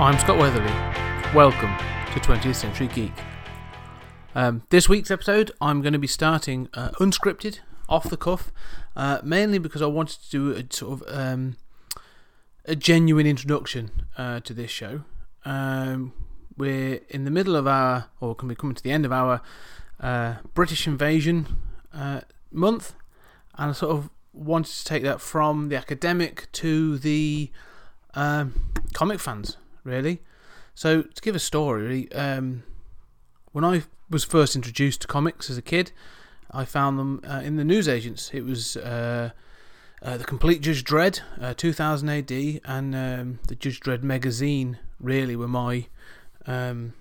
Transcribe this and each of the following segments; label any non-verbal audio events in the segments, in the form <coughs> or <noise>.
I'm Scott Weatherly. Welcome to 20th Century Geek. Um, this week's episode, I'm going to be starting uh, unscripted, off the cuff, uh, mainly because I wanted to do a sort of um, a genuine introduction uh, to this show. Um, we're in the middle of our, or can be coming to the end of our uh, British invasion uh, month, and I sort of wanted to take that from the academic to the um, comic fans, really. So, to give a story, um, when I was first introduced to comics as a kid, I found them uh, in the newsagents. It was uh, uh, the Complete Judge Dredd, uh, 2000 AD, and um, the Judge Dredd magazine. Really, were my um,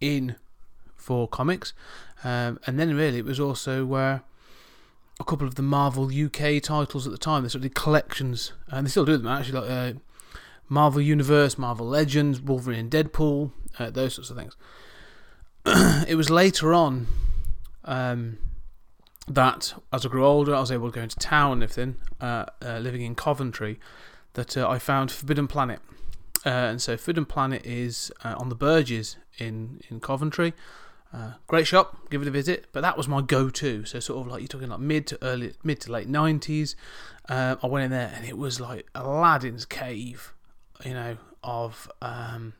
in for comics, um, and then really it was also uh, a couple of the Marvel UK titles at the time. They sort of did collections, and they still do them actually, like uh, Marvel Universe, Marvel Legends, Wolverine and Deadpool, those sorts of things. <clears throat> it was later on um, that as I grew older, I was able to go into town and everything, uh, uh, living in Coventry, that uh, I found Forbidden Planet. Uh, and so Forbidden Planet is uh, on the Burges in, in Coventry. Uh, great shop, give it a visit. But that was my go-to. So sort of like you're talking like mid to early, mid to late nineties. I went in there and it was like Aladdin's cave, you know, of um,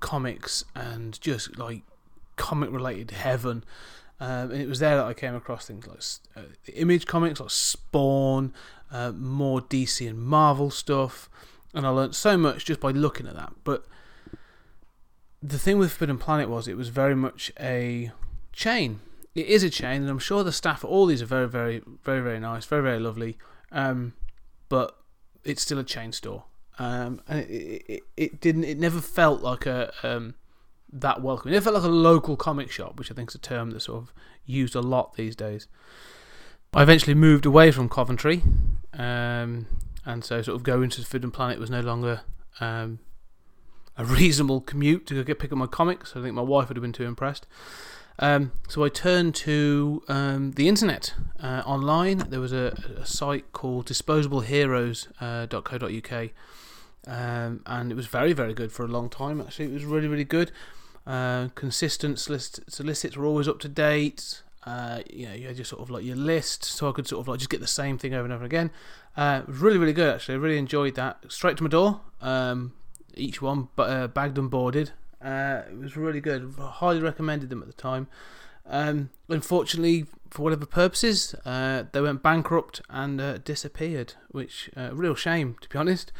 comics and just like comic-related heaven. Um, and it was there that I came across things like uh, image comics, like Spawn, uh, more DC and Marvel stuff, and I learned so much just by looking at that. But the thing with Forbidden Planet was it was very much a chain. It is a chain, and I'm sure the staff at all these are very, very, very, very nice, very, very lovely. Um, but it's still a chain store, um, and it, it, it, didn't. It never felt like a um, that welcoming. It felt like a local comic shop, which I think is a term that's sort of used a lot these days. I eventually moved away from Coventry, um, and so sort of going to the and Planet was no longer um, a <laughs> reasonable commute to go get pick up my comics. I think my wife would have been too impressed. Um, so I turned to um, the internet uh, online. There was a, a site called disposableheroes.co.uk. Um, and it was very, very good for a long time. Actually, it was really, really good. Uh, consistent solicit- solicits were always up to date. Uh, you know, you had your sort of like your list, so I could sort of like just get the same thing over and over again. Uh, it was really, really good actually. I really enjoyed that. Straight to my door. Um, each one, but uh, bagged and boarded. Uh, it was really good. I highly recommended them at the time. Um, unfortunately, for whatever purposes, uh, they went bankrupt and uh, disappeared, which uh, real shame to be honest.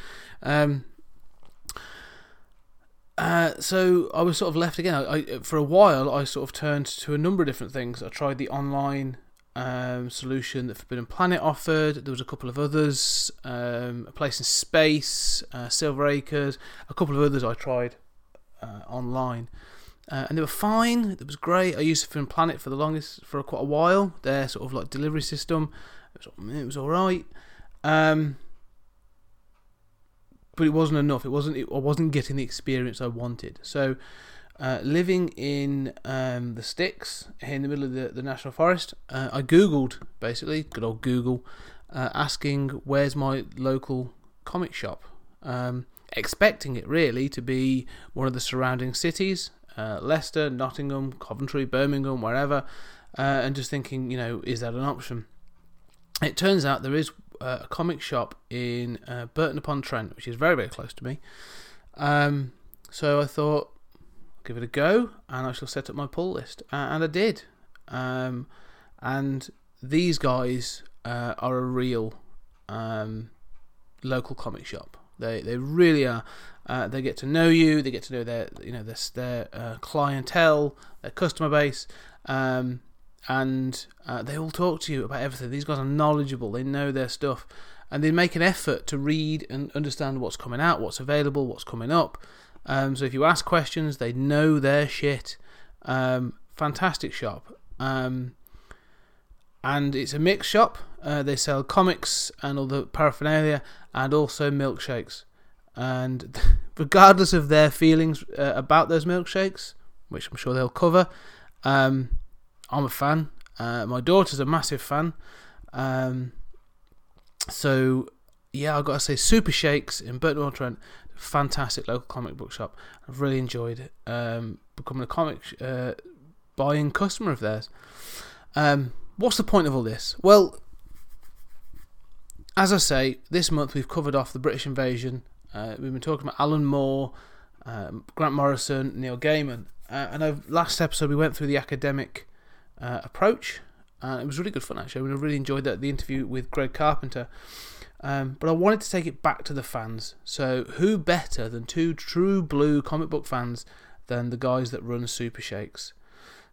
Um, uh, so I was sort of left again. I, I, for a while, I sort of turned to a number of different things. I tried the online um, solution that Forbidden Planet offered. There was a couple of others, um, a place in space, uh, Silver Acres, a couple of others I tried uh, online, uh, and they were fine. It was great. I used Forbidden Planet for the longest, for quite a while. Their sort of like delivery system, it was, it was all right. Um, but it wasn't enough. It wasn't. It, I wasn't getting the experience I wanted. So, uh, living in um, the sticks in the middle of the, the national forest, uh, I googled basically, good old Google, uh, asking where's my local comic shop, um, expecting it really to be one of the surrounding cities, uh, Leicester, Nottingham, Coventry, Birmingham, wherever, uh, and just thinking, you know, is that an option? It turns out there is uh, a comic shop in uh, Burton upon Trent, which is very very close to me. Um, so I thought, I'll give it a go, and I shall set up my pull list, and I did. Um, and these guys uh, are a real um, local comic shop. They they really are. Uh, they get to know you. They get to know their you know their their uh, clientele, their customer base. Um, and uh, they all talk to you about everything. These guys are knowledgeable, they know their stuff, and they make an effort to read and understand what's coming out, what's available, what's coming up. Um, so if you ask questions, they know their shit. Um, fantastic shop. Um, and it's a mixed shop. Uh, they sell comics and all the paraphernalia, and also milkshakes. And <laughs> regardless of their feelings uh, about those milkshakes, which I'm sure they'll cover, um, I'm a fan. Uh, my daughter's a massive fan. Um, so yeah, I've got to say, Super Shakes in Burton on Trent, fantastic local comic book shop. I've really enjoyed. Um, becoming a comic uh, buying customer of theirs. Um, what's the point of all this? Well, as I say, this month we've covered off the British invasion. Uh, we've been talking about Alan Moore, um, Grant Morrison, Neil Gaiman, uh, last episode we went through the academic uh, approach. Uh, it was really good fun actually. I really enjoyed the interview with Greg Carpenter. Um, but I wanted to take it back to the fans. So who better than two true blue comic book fans than the guys that run Super Shakes?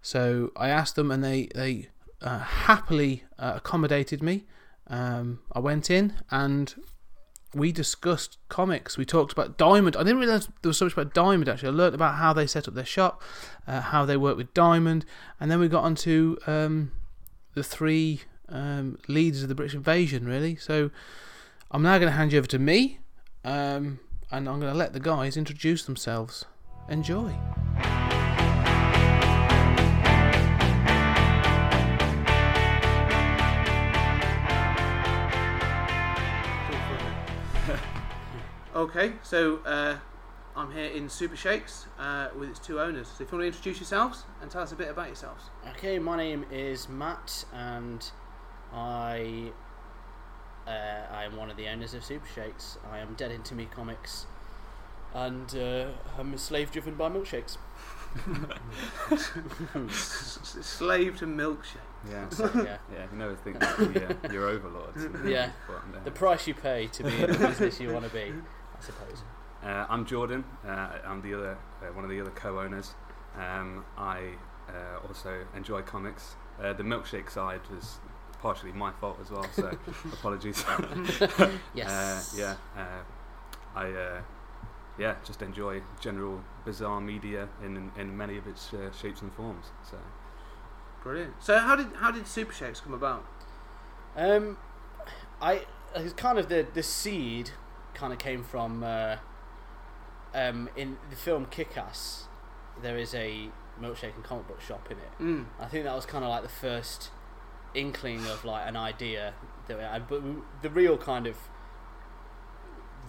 So I asked them, and they they uh, happily uh, accommodated me. Um, I went in and we discussed comics. We talked about Diamond. I didn't realize there was so much about Diamond actually. I learned about how they set up their shop, uh, how they work with Diamond, and then we got onto um, the three um, leaders of the British invasion. Really, so I'm now going to hand you over to me, um, and I'm going to let the guys introduce themselves. Enjoy. Okay, so uh, I'm here in Super Shakes uh, with its two owners. So if you want to introduce yourselves and tell us a bit about yourselves. Okay, my name is Matt, and I uh, I am one of the owners of Super Shakes. I am dead into me comics, and uh, I'm a slave driven by milkshakes. <laughs> Slave to milkshake. Yeah. So, yeah, <laughs> Yeah, you never think that with your, your overlords. <laughs> Yeah. The price you pay to be in the business you want to be, I suppose. uh, I'm Jordan. Uh, I'm the other, uh, one of the other co-owners. Um, I uh, also enjoy comics. Uh, the milkshake side was partially my fault as well, so <laughs> apologies. Yes. <laughs> Uh, yeah. Uh, I uh, yeah just enjoy general bizarre media in in many of its uh, shapes and forms. So Brilliant. So how did how did Super Shakes come about? Um, I it's kind of the the seed kind of came from uh, um in the film Kick-Ass. There is a milkshake and comic book shop in it. Mm. I think that was kind of like the first inkling of like an idea that we had. But the real kind of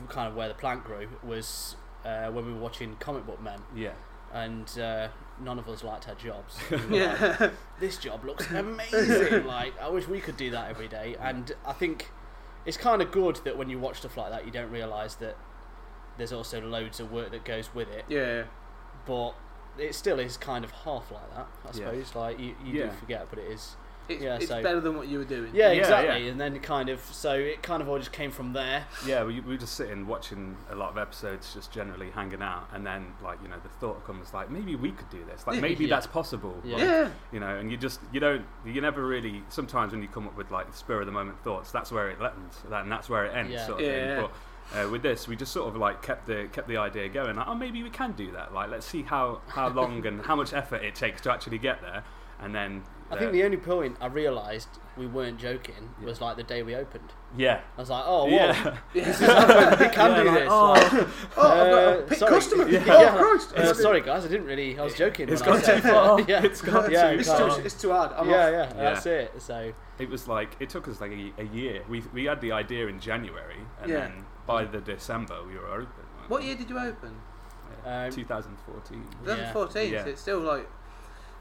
kind of where the plant grew was uh, when we were watching Comic Book Men, yeah, and uh, none of us liked our jobs. <laughs> We were like, Yeah. this job looks amazing. <laughs> like I wish we could do that every day. And I think it's kind of good that when you watch stuff like that, you don't realise that there's also loads of work that goes with it. yeah. But it still is kind of half like that, I Yeah. suppose. Like you, you Yeah. do forget, but it is. It's, Yeah, it's so- better than what you were doing. Yeah, Yeah, exactly. yeah. And then kind of so it kind of all just came from there. yeah. We, we were just sitting watching a lot of episodes, just generally hanging out, and then like you know the thought comes like maybe we could do this, like maybe Yeah. that's possible. Yeah. Like, Yeah. you know, and you just you don't you never really. Sometimes when you come up with like spur of the moment thoughts, that's where it ends, that, and that's where it ends, Yeah. sort of Yeah. thing. But uh, with this, we just sort of like kept the kept the idea going. Like, oh, maybe we can do that. Like, let's see how how long and how much effort it takes to actually get there, and then. I uh, think the only point I realised we weren't joking Yeah. was like the day we opened. yeah. I was like, oh, whoa, Yeah. <laughs> this is happening. We can Yeah, do like, this. oh. like, <laughs> Oh, I've got Uh, a sorry. customer. Yeah. Oh, Yeah. Christ. uh, It's- sorry, guys, I didn't really. I was joking. It's when I gone said- too far. <laughs> yeah, It's gone yeah, it's, kind too, of- it's too hard. I'm yeah, off. yeah, Yeah. that's it. So It was like it took us like a, a year. We we had the idea in January, and Yeah. then by the December we were open. What we? year did you open? Um, 2014. 2014. Yeah. So it's still like.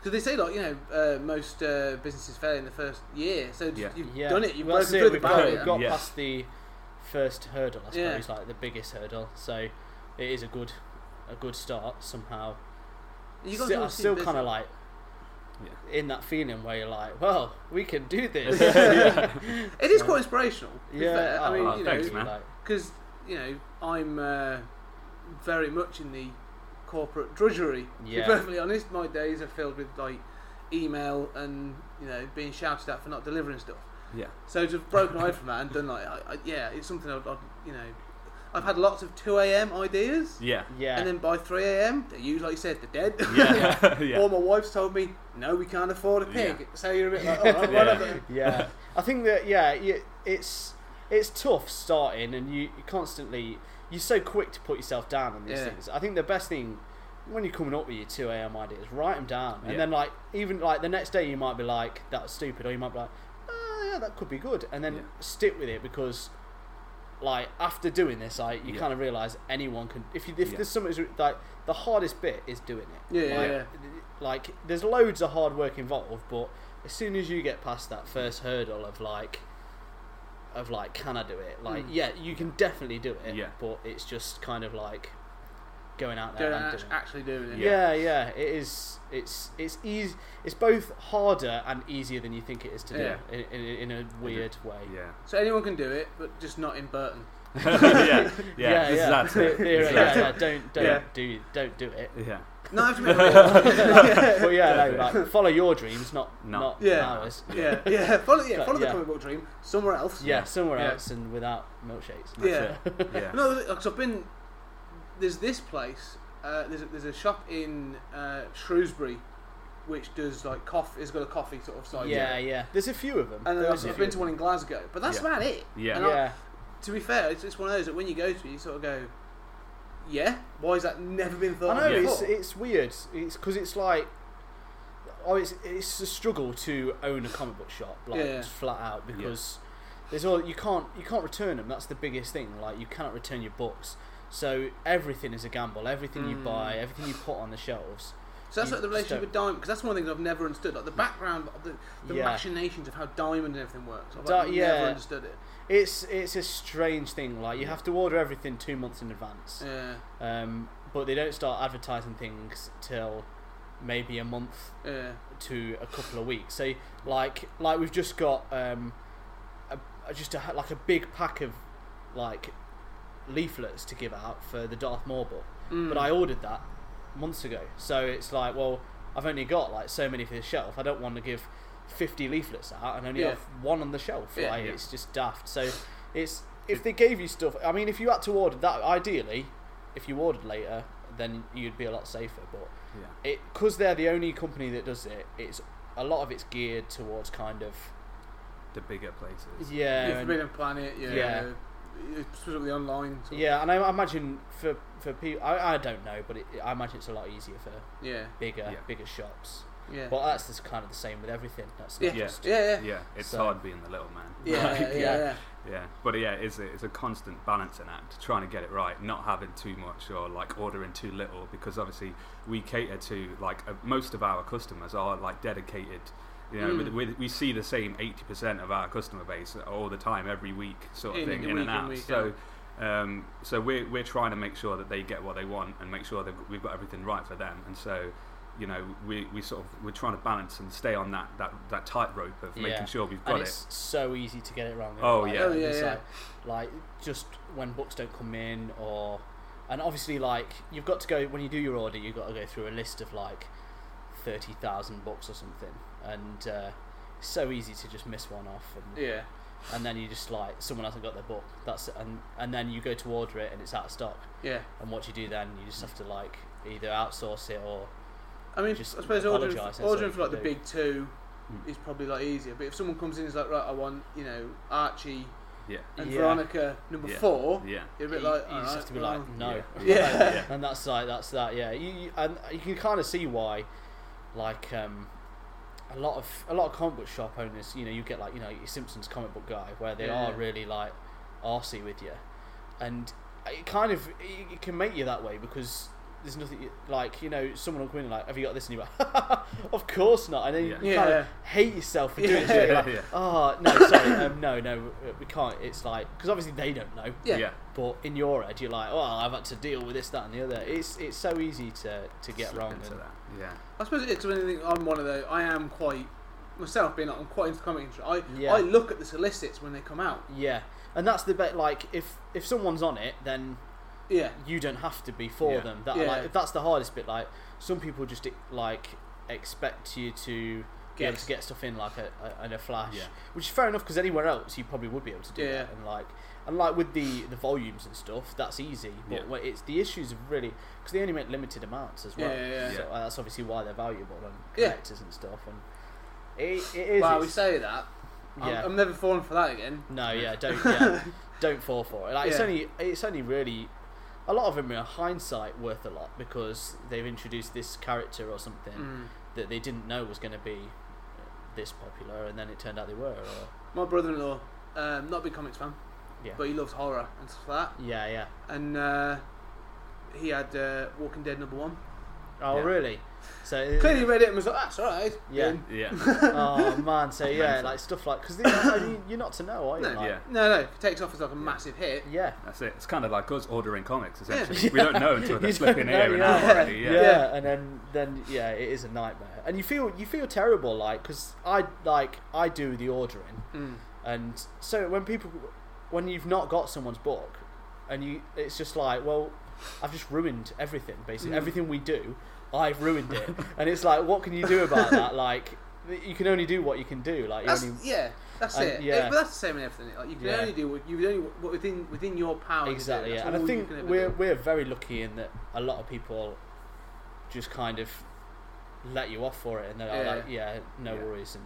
Because they say like you know uh, most uh, businesses fail in the first year, so Yeah. you've yeah. done it. You've well, broken that's through the we've got, barrier. we've got Yeah. past the first hurdle, I Yeah. suppose, like the biggest hurdle. So it is a good, a good start somehow. You guys still, I'm still kind of like Yeah. in that feeling where you're like, well, we can do <laughs> this. It is quite inspirational. to be Yeah, fair. I oh, mean, oh, you thanks, know, man. Because you know I'm uh, very much in the corporate drudgery. To be perfectly honest, my days are filled with like email and you know being shouted at for not delivering stuff. Yeah. So to have broken away from that and done like, I, I, yeah, it's something I've, I've, you know, I've had lots of two a.m. ideas, Yeah. yeah, and then by three a.m. they usually, like you said, they're dead. Yeah. <laughs> <laughs> yeah. Or my wife's told me, no, we can't afford a pig. Yeah. So you're a bit <laughs> like, oh, well, Yeah. whatever. yeah. I think that yeah, you, it's it's tough starting, and you, you constantly you're so quick to put yourself down on these Yeah. things. I think the best thing when you're coming up with your two a.m. ideas, write them down, and Yeah. then like even like the next day you might be like that was stupid, or you might be like, oh yeah, that could be good, and then Yeah. stick with it because. like after doing this, like you kind of realize anyone can. If you if there's something like the hardest bit is doing it. Yeah, yeah, like, yeah. like there's loads of hard work involved, but as soon as you get past that first hurdle of like of like can I do it? Like Mm. yeah, you can definitely do it. Yeah. But it's just kind of like going out there Going and act- doing actually doing it. Yeah, yeah, it is. It's it's easy. It's both harder and easier than you think it is to do Yeah. in, in, in a weird way. Yeah. So anyone can do it, but just not in Burton. <laughs> yeah. Yeah. <laughs> yeah, this- yeah. That's it. Yeah, yeah, That's yeah, it. Don't don't Yeah. do don't do it. Yeah. No, I mean, yeah, but yeah, no, like follow your dreams, not No. not Yeah. ours. yeah, yeah. <laughs> Follow, yeah, But, follow the yeah. comic book dream somewhere else. Yeah, somewhere Yeah. else and without milkshakes. Yeah. <laughs> Yeah. No, because I've been. There's this place. Uh, there's a, there's a shop in uh, Shrewsbury, which does like coffee. It's got a coffee sort of side. yeah, to it. yeah. There's a few of them. And then There I've, is a I've few been to of one in Glasgow, but that's Yeah. about it. Yeah. And them. I- Yeah, To be fair, it's, it's one of those that when you go to, you sort of go, "Yeah, why has that never been thought?" I know it's before?" it's weird. It's because it's like. Oh, it's it's a struggle to own a comic book shop, like Yeah. just flat out, because there's all you can't you can't return them. That's the biggest thing. Like you cannot return your books, so everything is a gamble. Everything you Mm. buy, everything you put on the shelves. So that's You like the relationship with Diamond, because that's one of the things I've never understood. Like the background, of the, the Yeah. machinations of how Diamond and everything works. I've Di- like, never yeah. understood it. It's it's a strange thing. Like you have to order everything two months in advance, Yeah, um, but they don't start advertising things till maybe a month yeah, to a couple of weeks. So like like we've just got um, a, a- just a, like a big pack of like leaflets to give out for the Darth Maul book, Mm. but I ordered that months ago. So it's like well I've only got like so many for the shelf. I don't want to give fifty leaflets out and only Yeah. have one on the shelf. Yeah, like yeah. it's just daft. So it's if they gave you stuff. I mean, if you had to order that, ideally, if you ordered later, then you'd be a lot safer. But Yeah. it because they're the only company that does it. It's a lot of it's geared towards kind of The bigger places. yeah, yeah and- Forbidden Planet. Yeah, Yeah. specifically online. Sort of- yeah, and I I imagine for for people, I, I don't know, but it, I imagine it's a lot easier for yeah, bigger Yeah. bigger shops. Yeah, But that's just kind of the same with everything. That's yeah, not yeah, just yeah, yeah, Yeah. It's So- hard being the little man. <laughs> yeah, Like, yeah, yeah. yeah. Yeah, but yeah, it's a, it's a constant balancing act, trying to get it right, not having too much or like ordering too little, because obviously we cater to like uh, most of our customers are like dedicated. You know, Mm. we, we, we see the same eighty percent of our customer base all the time, every week, sort of In- thing, in in, week and in, out. week so, um, so we're we're trying to make sure that they get what they want and make sure that we've got everything right for them. And so, you know, we, we sort of we're trying to balance and stay on that that, that tightrope of Yeah. making sure we've and got it. it's so easy to get it wrong. Oh, Like, yeah. Oh, yeah, yeah. Like, like just when books don't come in, or and obviously like you've got to go when you do your order, you've got to go through a list of like thirty thousand books or something, and uh, it's so easy to just miss one off, and yeah. and then you just like someone hasn't got their book. That's and and then you go to order it and it's out of stock. yeah. And what you do then, you just have to like either outsource it or I mean, Just I suppose ordering, apologise, ordering for like the big two Mm. is probably like easier. But if someone comes in and is like, right, I want you know Archie Yeah, and Yeah. Veronica number Yeah. four, yeah, you're a bit you, like, you just "Alright, have to be well." like no. <laughs> Yeah. Yeah. and that's like that's that yeah you, you and you can kind of see why like um a lot of a lot of comic book shop owners you know you get like you know your simpsons comic book guy where they Yeah. are really like arsey with you and it kind of it, it can make you that way because there's nothing like you know someone will come in and like have you got this and you're like <laughs> of course not and then Yeah. you kind of hate yourself for doing Yeah. it you're like, Yeah. oh no sorry um, no no we can't it's like because obviously they don't know Yeah. yeah. but in your head, you're like, "Oh, I've had to deal with this, that, and the other." It's it's so easy to, to get Slip wrong. into and- that. Yeah, I suppose it's anything. I'm one of those. I am quite myself being. I'm quite into comic industry. I Yeah. I look at the solicits when they come out. Yeah, and that's the bit. Like, if if someone's on it, then Yeah. you don't have to be for Yeah. them. That Yeah. like that's the hardest bit. Like, some people just like expect you to be able to get stuff in like a, a in a flash, Yeah. which is fair enough because anywhere else you probably would be able to do Yeah. that. And like and like with the the volumes and stuff, that's easy. But Yeah. it's the issues of really because they only make limited amounts as well. Yeah, yeah, So yeah. uh, that's obviously why they're valuable and collectors and stuff. And it, it is. Wow, we say that. I'm, yeah. I'm never falling for that again. No, yeah, don't <laughs> yeah, don't fall for it. Like it's only it's only really a lot of them are hindsight worth a lot because they've introduced this character or something Mm. that they didn't know was going to be this popular, and then it turned out they were. Or, My brother-in-law, um, not a big comics fan, Yeah. but he loves horror and stuff like that. Yeah, yeah. And uh, he had uh, Walking Dead number one. Oh, Yeah. really? So Clearly read it and was like, that's alright. Yeah. Yeah. <laughs> oh man, so yeah, like stuff like because you're not to know, are you? No, Like, Yeah. No, no, if it takes off as like a massive hit. yeah. That's it. It's kind of like us ordering comics, Yeah. essentially. <laughs> We don't know until they You slip don't in know, here and yeah. out already. Yeah. Yeah. and then then yeah, it is a nightmare, and you feel you feel terrible, like because I like I do the ordering, Mm. and so when people when you've not got someone's book, and you it's just like well, I've just ruined everything basically Mm. everything we do, I've ruined it, and it's like what can you do about that? <laughs> Like you can only do what you can do. Like That's, only yeah, that's and- it. yeah. But that's the same in everything. Like you can Yeah. only do what you can only what within within your power. Exactly, yeah. And I think we're do. we're very lucky in that a lot of people just kind of let you off for it, and they're Yeah. like, "Yeah, no Yeah. worries." And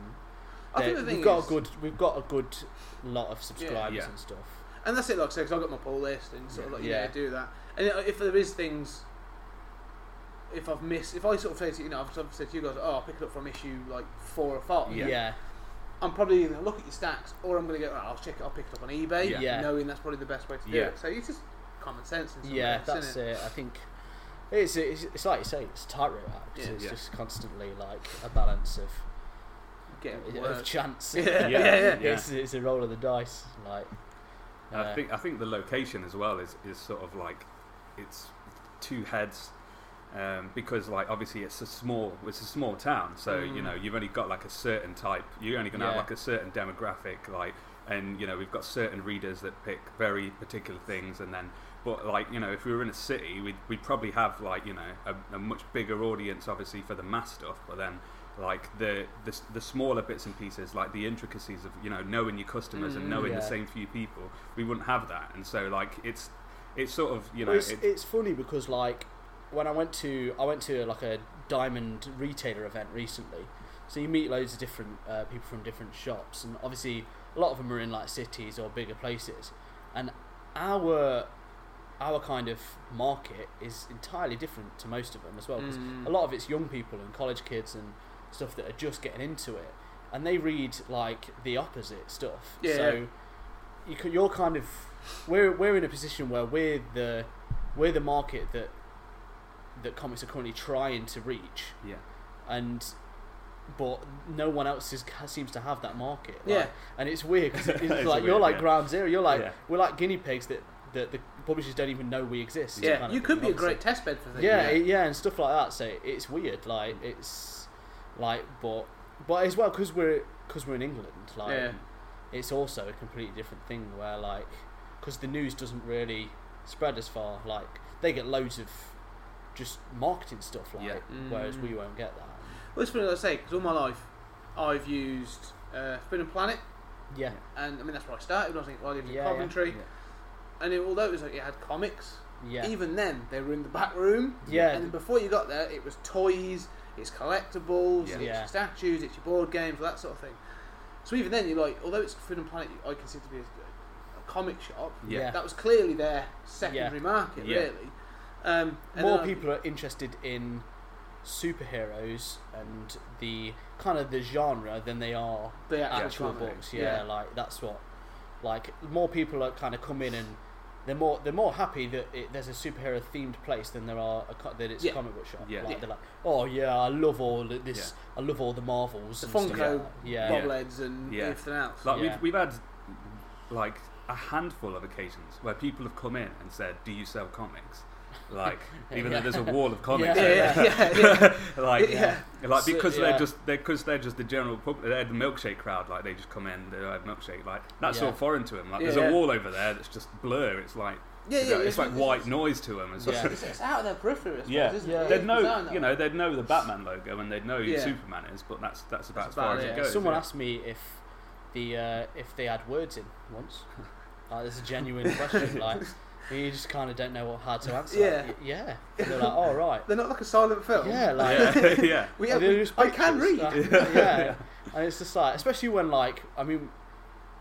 I think the thing we've got is- a good we've got a good lot of subscribers and stuff. And that's it, like I said, 'cause I've got my pull list and sort of like, Yeah. do that. And if there is things, if I've missed, if I sort of say to you know, I've sort of said to you guys, oh, I'll pick it up from issue like four or five. Yeah. Yeah, I'm probably going to look at your stacks, or I'm going to go, oh, I'll check it, I'll pick it up on eBay, Yeah. Yeah. knowing that's probably the best way to do Yeah. it. So it's just common sense. And yeah, stuff, that's isn't it. I think it's, it's it's like you say, it's a tightrope act. Yeah. it's Yeah. just constantly like a balance of Getting of chance. <laughs> Yeah, yeah, Yeah. <laughs> yeah. Yeah. It's, it's a roll of the dice. Like, And I uh, think I think the location as well is, is sort of like it's two heads um, because like obviously it's a small it's a small town so you Mm. know you've only got like a certain type you're only going to Yeah. have like a certain demographic like and you know we've got certain readers that pick very particular things and then but like you know if we were in a city we'd, we'd probably have like you know a, a much bigger audience obviously for the mass stuff but then like the, the the smaller bits and pieces like the intricacies of you know knowing your customers and Mm, knowing the same few people we wouldn't have that and so like it's it's sort of you know Well, it's, it- it's funny because like when I went to I went to like a diamond retailer event recently, so you meet loads of different uh, people from different shops, and obviously a lot of them are in like cities or bigger places, and our our kind of market is entirely different to most of them as well. 'cause Mm. a lot of it's young people and college kids and stuff that are just getting into it, and they read like the opposite stuff. Yeah. So you you're kind of we're we're in a position where we're the we're the market that that comics are currently trying to reach, yeah and but no one else is, seems to have that market. Like, Yeah. and it's weird because <laughs> it's, It's like you're like yeah. ground zero. You're like Yeah. we're like guinea pigs that, that the publishers don't even know we exist. Yeah, kind of you thing, could be a great test bed for things. Yeah, Yeah. yeah, and stuff like that. So it's weird. Like it's like, but but as well because we're because we're in England. Like Yeah. it's also a completely different thing where like because the news doesn't really spread as far. Like they get loads of just marketing stuff. Like Yeah. whereas Mm. we won't get that. Well, it's funny, like I say, because all my life I've used uh, Forbidden Planet, Yeah, and I mean that's where I started. When I think well, I lived in Yeah, yeah. Coventry, Yeah. and it, although it was like it had comics, yeah, even then they were in the back room. Yeah. And before you got there, it was toys, it's collectibles, Yeah. it's Yeah. your statues, it's your board games, that sort of thing. So even then, you're like, although it's Forbidden Planet, I consider to be a, a comic shop. Yeah. Yeah. That was clearly their secondary market, Yeah. really. Um, more people are interested in superheroes and the kind of the genre than they are the actual, actual books. Yeah, like that's what. Like more people are kind of come in and they're more they're more happy that it, there's a superhero themed place than there are a, co- that it's Yeah. a comic book shop. Yeah. Like, Yeah. they're like, oh yeah, I love all of this. I love all the Marvels. The and Funko like that." Yeah, Yeah. bobbleheads and Yeah. everything else. Like Yeah. we've we've had like a handful of occasions where people have come in and said, "Do you sell comics?" Like <laughs> even Yeah. though there's a wall of comics, Yeah, over yeah, yeah, <laughs> <laughs> yeah. like Yeah. like So, because yeah. they're just they're because they're just the general public. They're the milkshake crowd. Like they just come in, they have milkshake. Like that's Yeah. all foreign to them. Like Yeah, there's yeah. a wall over there that's just blur. It's like Yeah, you know, yeah, it's like white noise to them. It's Yeah. It's, it's out of their periphery, I Yeah. isn't Yeah. They'd know, you know, they'd know the Batman logo and they'd know who Yeah. Superman is, but that's that's about That's as far about as it. it goes. Someone yeah. asked me if the uh, if they had words in once. Like, there's a genuine question. Like you just kind of don't know what, how to <laughs> answer. Yeah. Like, yeah. And they're like, oh right. <laughs> They're not like a silent film. Yeah, <laughs> like yeah, yeah. We have, they're I can read. like, yeah. and it's just like, especially when like, I mean,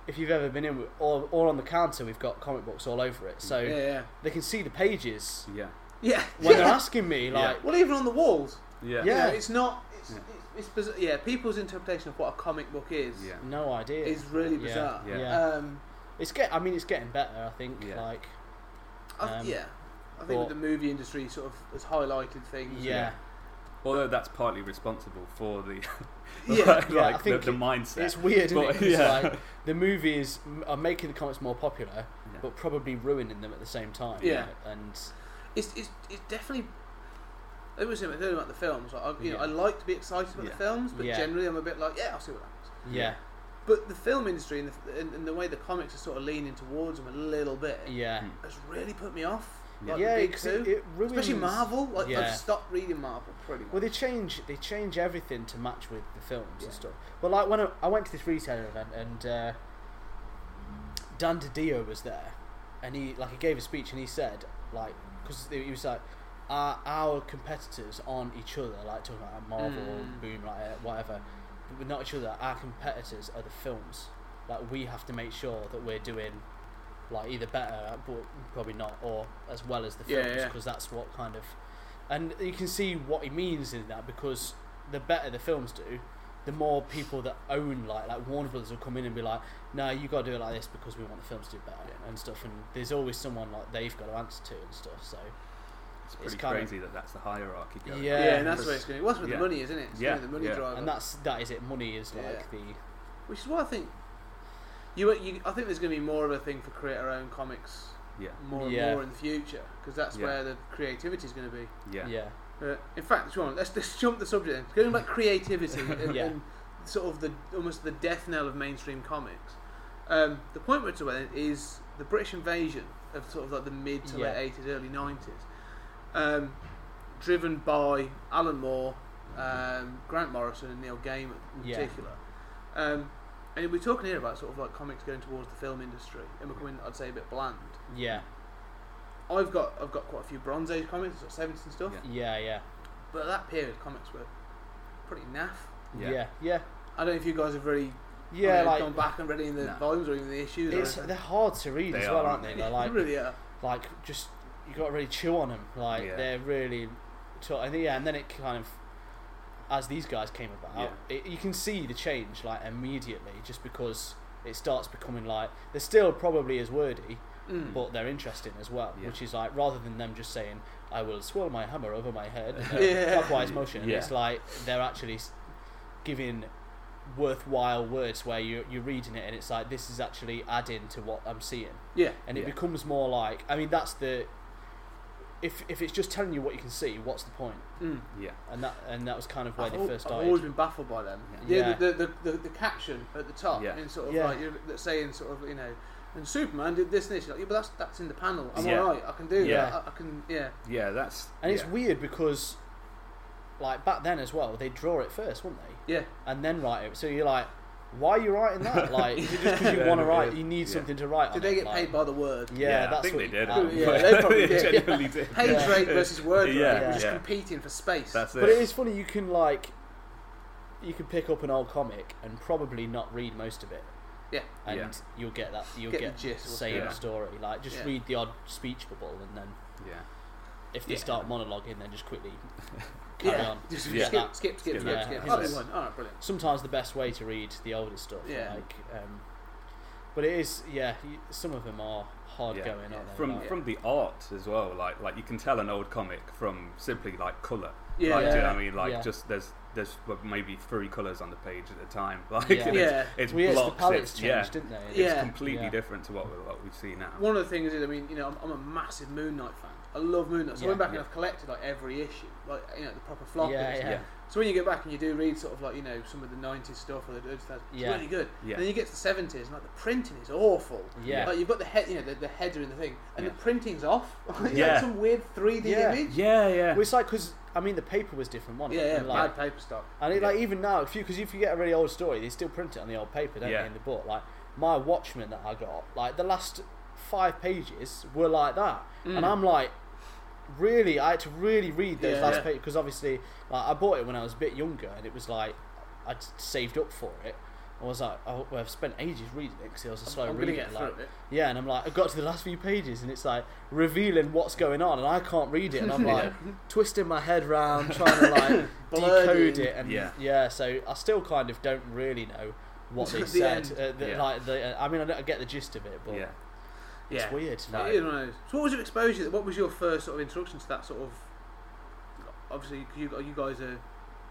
if you've ever been in, with- or, or on the counter, we've got comic books all over it, so Yeah, yeah. they can see the pages Yeah, Yeah. when yeah. they're asking me, Yeah. like, Well, even on the walls. yeah, Yeah. You it's not. It's, Yeah. it's, it's bizarre. Yeah, people's interpretation of what a comic book is yeah. no idea. is really bizarre. Yeah. Yeah. Um, It's get. I mean, it's getting better. I think. Yeah. Like, I, Um, yeah, I think but- with the movie industry sort of has highlighted things. yeah, Although that's partly responsible for the <laughs> <laughs> Yeah, like, yeah, I think the mindset. it's weird, isn't it? But- 'Cause, yeah. like, <laughs> the movies are making the comics more popular, Yeah. but probably ruining them at the same time. Yeah. you know, and it's it's, it's definitely. It was something about the films. Like, I, you know, I like to be excited about Yeah. the films, but Yeah. generally I'm a bit like, yeah, I'll see what happens. yeah, But the film industry and the, and, and the way the comics are sort of leaning towards them a little bit yeah, Mm. has really put me off. Yeah. Like yeah. Because it, it ruins. especially Marvel. Like Yeah. I've stopped reading Marvel pretty much. Well, they change they change everything to match with the films Yeah. and stuff. Well, like when I, I went to this retailer event and uh, Dan DiDio was there, and he like he gave a speech and he said like because he was like our, our competitors aren't each other like talking about Marvel, Mm. Boom, like whatever, but we're not each other. Our competitors are the films. Like we have to make sure that we're doing like either better, but probably not, or as well as the Yeah, films, yeah. because that's what kind of. And you can see what he means in that because the better the films do, the more people that own like like Warner Brothers will come in and be like, no, you got to do it like this because we want the films to do better Yeah. and stuff. And there's always someone like they've got to answer to and stuff. So It's it's pretty kind of- crazy that that's the hierarchy going. Yeah. yeah, and that's Because- where it's going. What's with yeah. the money, isn't it? It's Yeah, the money yeah. driver. and that's that is it. Money is like the Which is why I think you, you I think there's going to be more of a thing for creator-owned comics Yeah, more and Yeah. more in the future because that's Yeah. where the creativity is going to be. yeah, yeah Uh, in fact, Sean, let's just jump the subject. Then. Going back creativity <laughs> and, Yeah. and sort of the almost the death knell of mainstream comics. Um, the point we're talking about is the British invasion of sort of like the mid to Yeah. late eighties, early nineties, um, driven by Alan Moore, um, Grant Morrison, and Neil Gaiman in Yeah. particular. Um, and we're talking here about sort of like comics going towards the film industry and becoming, I'd say, a bit bland. yeah I've got I've got quite a few Bronze Age comics, sort of seventies and stuff. Yeah. yeah yeah But at that period, comics were pretty naff. yeah Yeah. yeah I don't know if you guys have really yeah, you know, like gone back and read any of the No. volumes or even the issues. it's anything. they're hard to read They as well, are, aren't they? They're <laughs> like really are. like just you got to really chew on them. Like Yeah. they're really, t- and yeah, and then it kind of, as these guys came about, it, you can see the change like immediately, just because it starts becoming like they're still probably as wordy, Mm. but they're interesting as well. Yeah. Which is like rather than them just saying, "I will swirl my hammer over my head," <laughs> <laughs> Yeah. clockwise motion. Yeah. It's like they're actually giving worthwhile words where you you're reading it and it's like this is actually adding to what I'm seeing yeah, and it Yeah. becomes more like I mean that's the if if it's just telling you what you can see, what's the point? mm. yeah, And that and that was kind of where I've, they al- first I've always been baffled by them. Yeah. Yeah, the, the, the, the, the caption at the top, Yeah. and sort of Yeah. like you're saying sort of you know, and Superman did this and this. You're like, yeah, but that's that's in the panel. I'm Yeah. all right. I can do Yeah. that. I, I can. Yeah. yeah. That's and it's weird because like back then as well, they draw it first, wouldn't they? Yeah. And then write it. So you're like, why are you writing that? <laughs> Like is it just because you want to write? You need Yeah. something to write. Did on they it, get like- paid by the word? Yeah, that's I think what, they did. um, Yeah, they <laughs> probably did. genuinely did. Page Yeah. rate versus word rate. Yeah, We're just yeah. competing for space. That's it. But it is funny. You can like, you can pick up an old comic and probably not read most of it. Yeah. And Yeah. you'll get that. You'll Get the gist same going on. story. Like just Yeah. read the odd speech bubble and then yeah, if they Yeah. start monologuing, then just quickly <laughs> carry yeah. on. Just Yeah. skip, skip, skip, skip, Skip skip. that. Yeah. do one. All right, brilliant. Sometimes the best way to read the older stuff. Yeah. Like, um, but it is, yeah. Some of them are hard Yeah. going, Yeah. aren't they? from Like- from the art as well. Like like you can tell an old comic from simply like color. Yeah. like, do you know Yeah. what I mean? Like Yeah. just there's there's maybe three colors on the page at a time. <laughs> Like Yeah. and Yeah. it's, it's well, yes, the blocks. palettes it's, changed, yeah, didn't they? it's Yeah. completely Yeah. different to what we, what we see now. One of the things is, I mean, you know, I'm, I'm a massive Moon Knight fan. I love Moon Knight. So I Yeah. went back and I've collected like every issue, like you know, the proper floppies. Yeah, yeah. Yeah. So when you get back and you do read sort of like you know some of the '90s stuff or the early 2000s, it's Yeah. really good. Yeah. Then you get to the '70s and like the printing is awful. Yeah. Like you've got the head, you know, the, the header in the thing, and Yeah. the printing's off. <laughs> Yeah. like some weird 3D Yeah. image. Yeah, yeah. Well, it's like because I mean the paper was different, wasn't Yeah, it? yeah, And, like, bad paper stock. And it, Yeah. like even now, if you because if you get a really old story, they still print it on the old paper, don't Yeah. they? In the book, like my Watchmen that I got, like the last five pages were like that, Mm. and I'm like, really, I had to really read those Yeah. last Yeah. pages because obviously, like I bought it when I was a bit younger, and it was like I'd saved up for it. I was like, oh, well, I've spent ages reading it because it was a slow I'm, I'm reader. get like, it. yeah, and I'm like, I got to the last few pages, and it's like revealing what's going on, and I can't read it, and I'm <laughs> like twisting my head round, trying to like <laughs> decode it, and Yeah. yeah. so I still kind of don't really know what <laughs> they The said. Uh, the, Yeah. Like, the, I mean, I, I get the gist of it, but yeah. It's Yeah. weird. No. Like, It is one of those. So, what was your exposure? What was your first sort of introduction to that sort of? Obviously, 'cause you, you guys are a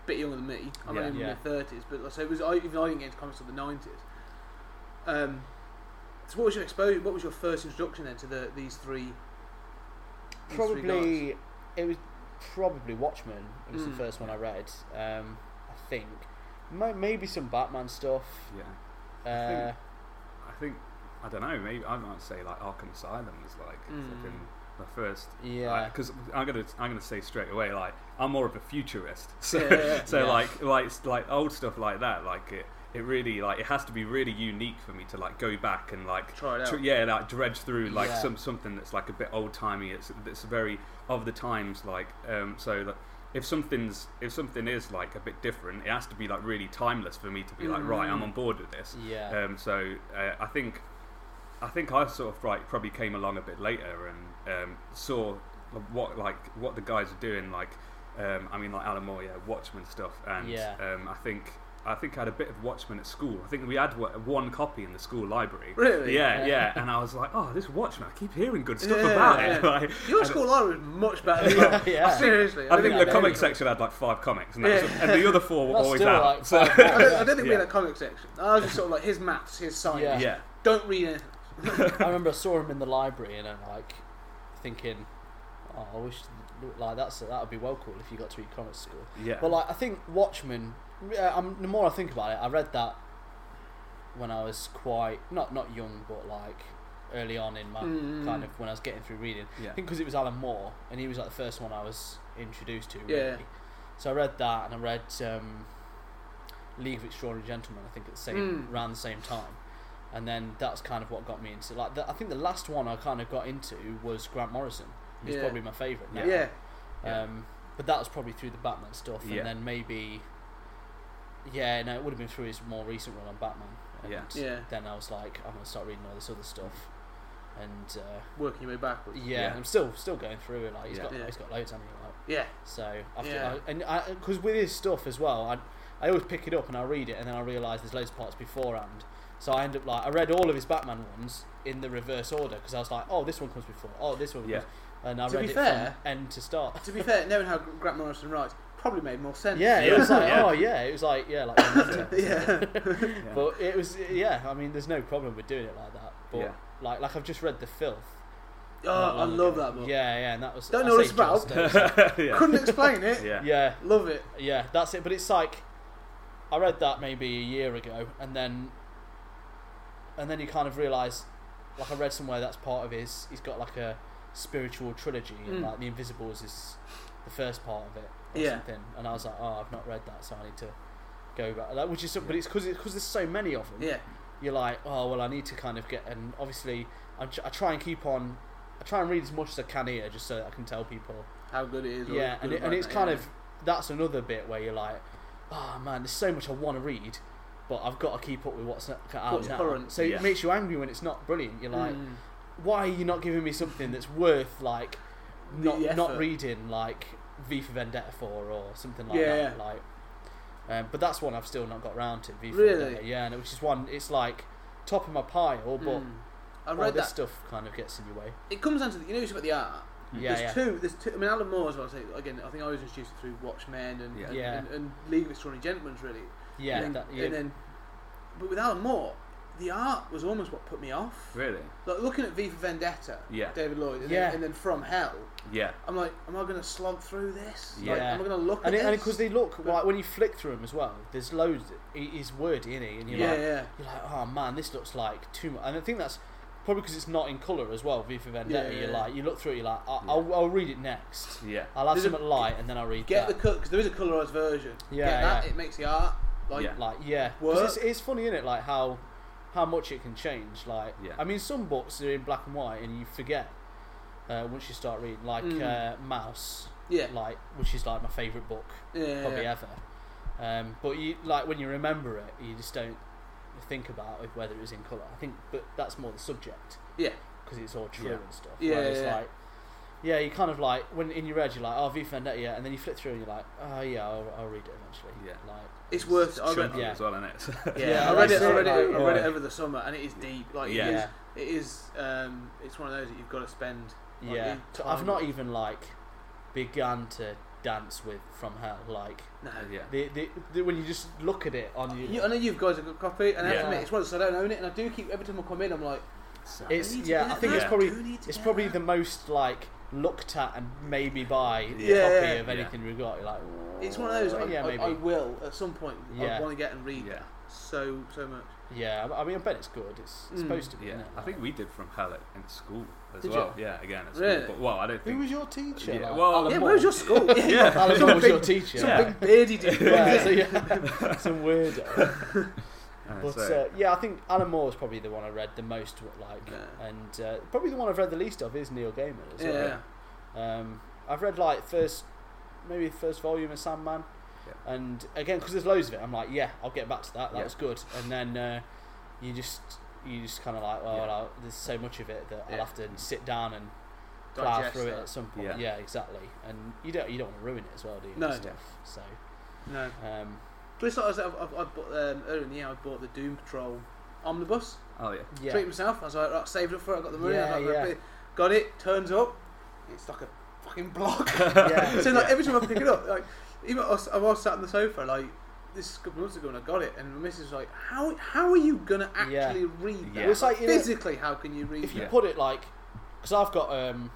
bit younger than me. I'm Yeah. only in Yeah. my thirties, but like, so it was. I, even I didn't get into comics till the nineties. Um, so, what was your exposure? What was your first introduction then to the these three? these three guys? probably it was probably Watchmen. It was Mm. the first one I read. Um, I think May- maybe some Batman stuff. Yeah. Uh, I think I don't know. Maybe I might say like Arkham Asylum was like Mm. fucking first. yeah, Because I'm gonna I'm gonna say straight away like I'm more of a futurist. <laughs> So Yeah, so Yeah. like like like old stuff like that like it. It really like it has to be really unique for me to like go back and like Try it out. tr- yeah like dredge through like Yeah. some something that's like a bit old timey. It's it's very of the times like um so that if something's if something is like a bit different, it has to be like really timeless for me to be like right I'm Mm. on board with this. yeah, Um, so uh, I think I think I sort of like probably came along a bit later and um, saw what like what the guys are doing. Like um, I mean, like Alan Moore, yeah, Watchmen stuff, and Yeah. um, I think. I think I had a bit of Watchmen at school. I think we had one copy in the school library. Really? Yeah, Yeah. yeah. And I was like, oh, this Watchmen. I keep hearing good stuff Yeah, about yeah. it. <laughs> Like, Your school library was much better than yours. <laughs> Yeah. Seriously, I think the comic yeah. section had like five comics, and, that was- and the other four were That's always still out. like so, <laughs> I don't, I don't think we had a comic section. I was just sort of like his maths, his science. Yeah. yeah, Don't read it. <laughs> I remember I saw him in the library and I'm like thinking, oh, I wish like that's that would be well cool if you got to read comics at school. yeah. But like I think Watchmen, uh, um, the more I think about it, I read that when I was quite not not young, but like early on in my Mm. kind of when I was getting through reading. yeah. I think because it was Alan Moore and he was like the first one I was introduced to. Really. Yeah. So I read that and I read um, League of Extraordinary Gentlemen. I think at the same Mm. around the same time. And then that's kind of what got me into like the, I think the last one I kind of got into was Grant Morrison. He's Yeah. probably my favourite. now. Yeah. Yeah. Um, but that was probably through the Batman stuff, Yeah. and then maybe, yeah, no, it would have been through his more recent run on Batman. And Yeah. Yeah. Then I was like, I'm gonna start reading all this other stuff, and uh, Working your way backwards. yeah, Yeah. I'm still still going through it. Like he's Yeah. got Yeah. he's got loads on it. Like, Yeah. so after, Yeah. I, and because with his stuff as well, I I always pick it up and I read it, and then I realise there's loads of parts beforehand. So I end up like I read all of his Batman ones in the reverse order because I was like, oh, this one comes before, oh, this one, Yeah. comes, and I To read be it fair- from end to start. To be fair, knowing how Grant Morrison writes probably made more sense. Yeah, it was like, Yeah. oh yeah, it was like yeah, like <laughs> yeah. Yeah. But it was yeah. I mean, there's no problem with doing it like that. But Yeah. like, like I've just read The Filth. Oh, I love ago. that book. Yeah, yeah, and that was. Don't know what it's about. John Stokes. <laughs> yeah. Couldn't explain it. yeah. yeah, Love it. yeah, that's it. But it's like, I read that maybe a year ago, and then, and then you kind of realise, like I read somewhere that's part of his. He's got like a spiritual trilogy, and Mm. like The Invisibles is the first part of it, or Yeah. something. And I was like, oh, I've not read that, so I need to go back. Like, which is, but it's because because there's so many of them. Yeah. You're like, oh well, I need to kind of get, and obviously, I'm, I try and keep on. I try and read as much as I can here, just so that I can tell people How good it is. yeah, and, it, and it's yeah. kind of that's another bit where you're like, oh man, there's so much I want to read, but I've got to keep up with what's out now. current, so yeah. it makes you angry when it's not brilliant. You're like, Mm. why are you not giving me something that's worth like not not reading like V for Vendetta for or something like Yeah. that. Like, um, but that's one I've still not got round to. V for Really? Vendetta, yeah, and which is one. It's like top of my pile, but Mm. I all read this that. stuff kind of gets in your way. It comes down to the, you know you about the art. Yeah, there's yeah. two. There's two. I mean, Alan Moore as well. I say again. I think I was introduced through Watchmen and Yeah. and, Yeah. and, and League of Extraordinary Gentlemen, really. Yeah, and then, that, yeah. and then, but with Alan Moore, the art was almost what put me off. Really? Like looking at V for Vendetta, Yeah. David Lloyd, and, Yeah. then, and then From Hell. Yeah. I'm like, am I going to slog through this? Like, Yeah. am I going to look and at it, and because they look But- like when you flick through them as well, there's loads. he- He's wordy, isn't he? And you're yeah, like, yeah, you're like, oh man, this looks like too much. And I think that's probably because it's not in color as well. V for Vendetta. Yeah, You're yeah. like, you look through it, you're like, I'll, Yeah. I'll, I'll read it next. Yeah. I'll have There's a- something light, and then I'll read Get the that. cut because there is a colorized version. Yeah, Get that. yeah. It makes the art like Yeah. like, yeah, 'Cause Work. it's, it's funny, isn't it? Like how how much it can change. Like, Yeah. I mean, some books are in black and white, and you forget uh, once you start reading. Like Mm. uh, Maus, yeah, like which is like my favorite book. yeah, probably yeah. ever. Um, but you like when you remember it, you just don't think about it, whether it was in colour. I think, but that's more the subject Yeah. because it's all true Yeah. and stuff. Yeah, Whereas yeah. like yeah, you kind of like when in your head you're like, oh, V for Vendetta, yeah, and then you flip through and you're like, oh yeah, I'll, I'll read it eventually. Yeah. Like, It's worth it. I read, chunky yeah. as well, isn't it? yeah, Yeah, <laughs> I read it. that's I it, read it. I read it over the summer, and it is deep. Like Yeah. it is. It is Um, it's one of those that you've got to spend. like, yeah. in I've not even like begun to dance with From Hell. Like No. yeah. the, the, the when you just look at it on you, You, I know you guys have got a copy, and I have to Yeah. admit, it's one of those I don't own it, and I do keep every time I come in, I'm like, So- It's- I need to yeah, I think that. it's probably- Do need to it's probably the most like looked at and maybe buy Yeah, copy yeah. of anything we've got. You're like, It's one of those. "Oh, I, yeah, I, maybe. I will at some point. Yeah. I want to get and read Yeah. that so so much. yeah, I mean, I bet it's good. It's Mm. supposed to be. Yeah, isn't? I think we did from hell at, in school as Did well. you? Yeah, again at Really? school. But, well, I don't think. Who was your teacher? Yeah, Like, well- Alan yeah, Moore? where's your school? <laughs> Yeah. Alan Moore was big- your teacher. Some Yeah. big beardy dude. <laughs> yeah, so yeah, <laughs> some weirdo. Uh, But so- uh, yeah, I think Alan Moore is probably the one I read the most. Like, Yeah. and uh, probably the one I've read the least of is Neil Gaiman as yeah. well. Um, I've read like first, maybe the first volume of Sandman, Yeah. and again because there's loads of it, I'm like, yeah, I'll get back to that. That Yeah. was good. And then uh, you just you just kind of like, well, Yeah. I'll, there's so much of it that Yeah. I'll have to sit down and plow through it at some point. Yeah. Yeah. exactly. And you don't you don't want to ruin it as well, do you? No. Stuff. So No. um, Just like I said, I've, I've, I've bought, um, earlier in the year, I bought the Doom Patrol omnibus. oh yeah. yeah, Treat myself. I was like, right, saved up for it. I got the money. I Yeah, was like, yeah. Got it. Turns up. It's like a fucking block. <laughs> <laughs> yeah. so like Yeah. every time I pick it up, like even I was, I was sat on the sofa, like this is a couple months ago, and I got it, and my missus was like, "How how are you gonna Yeah. actually read that? Yeah. It's like, you know, physically, how can you read if you that? Yeah. put it like, because I've got um,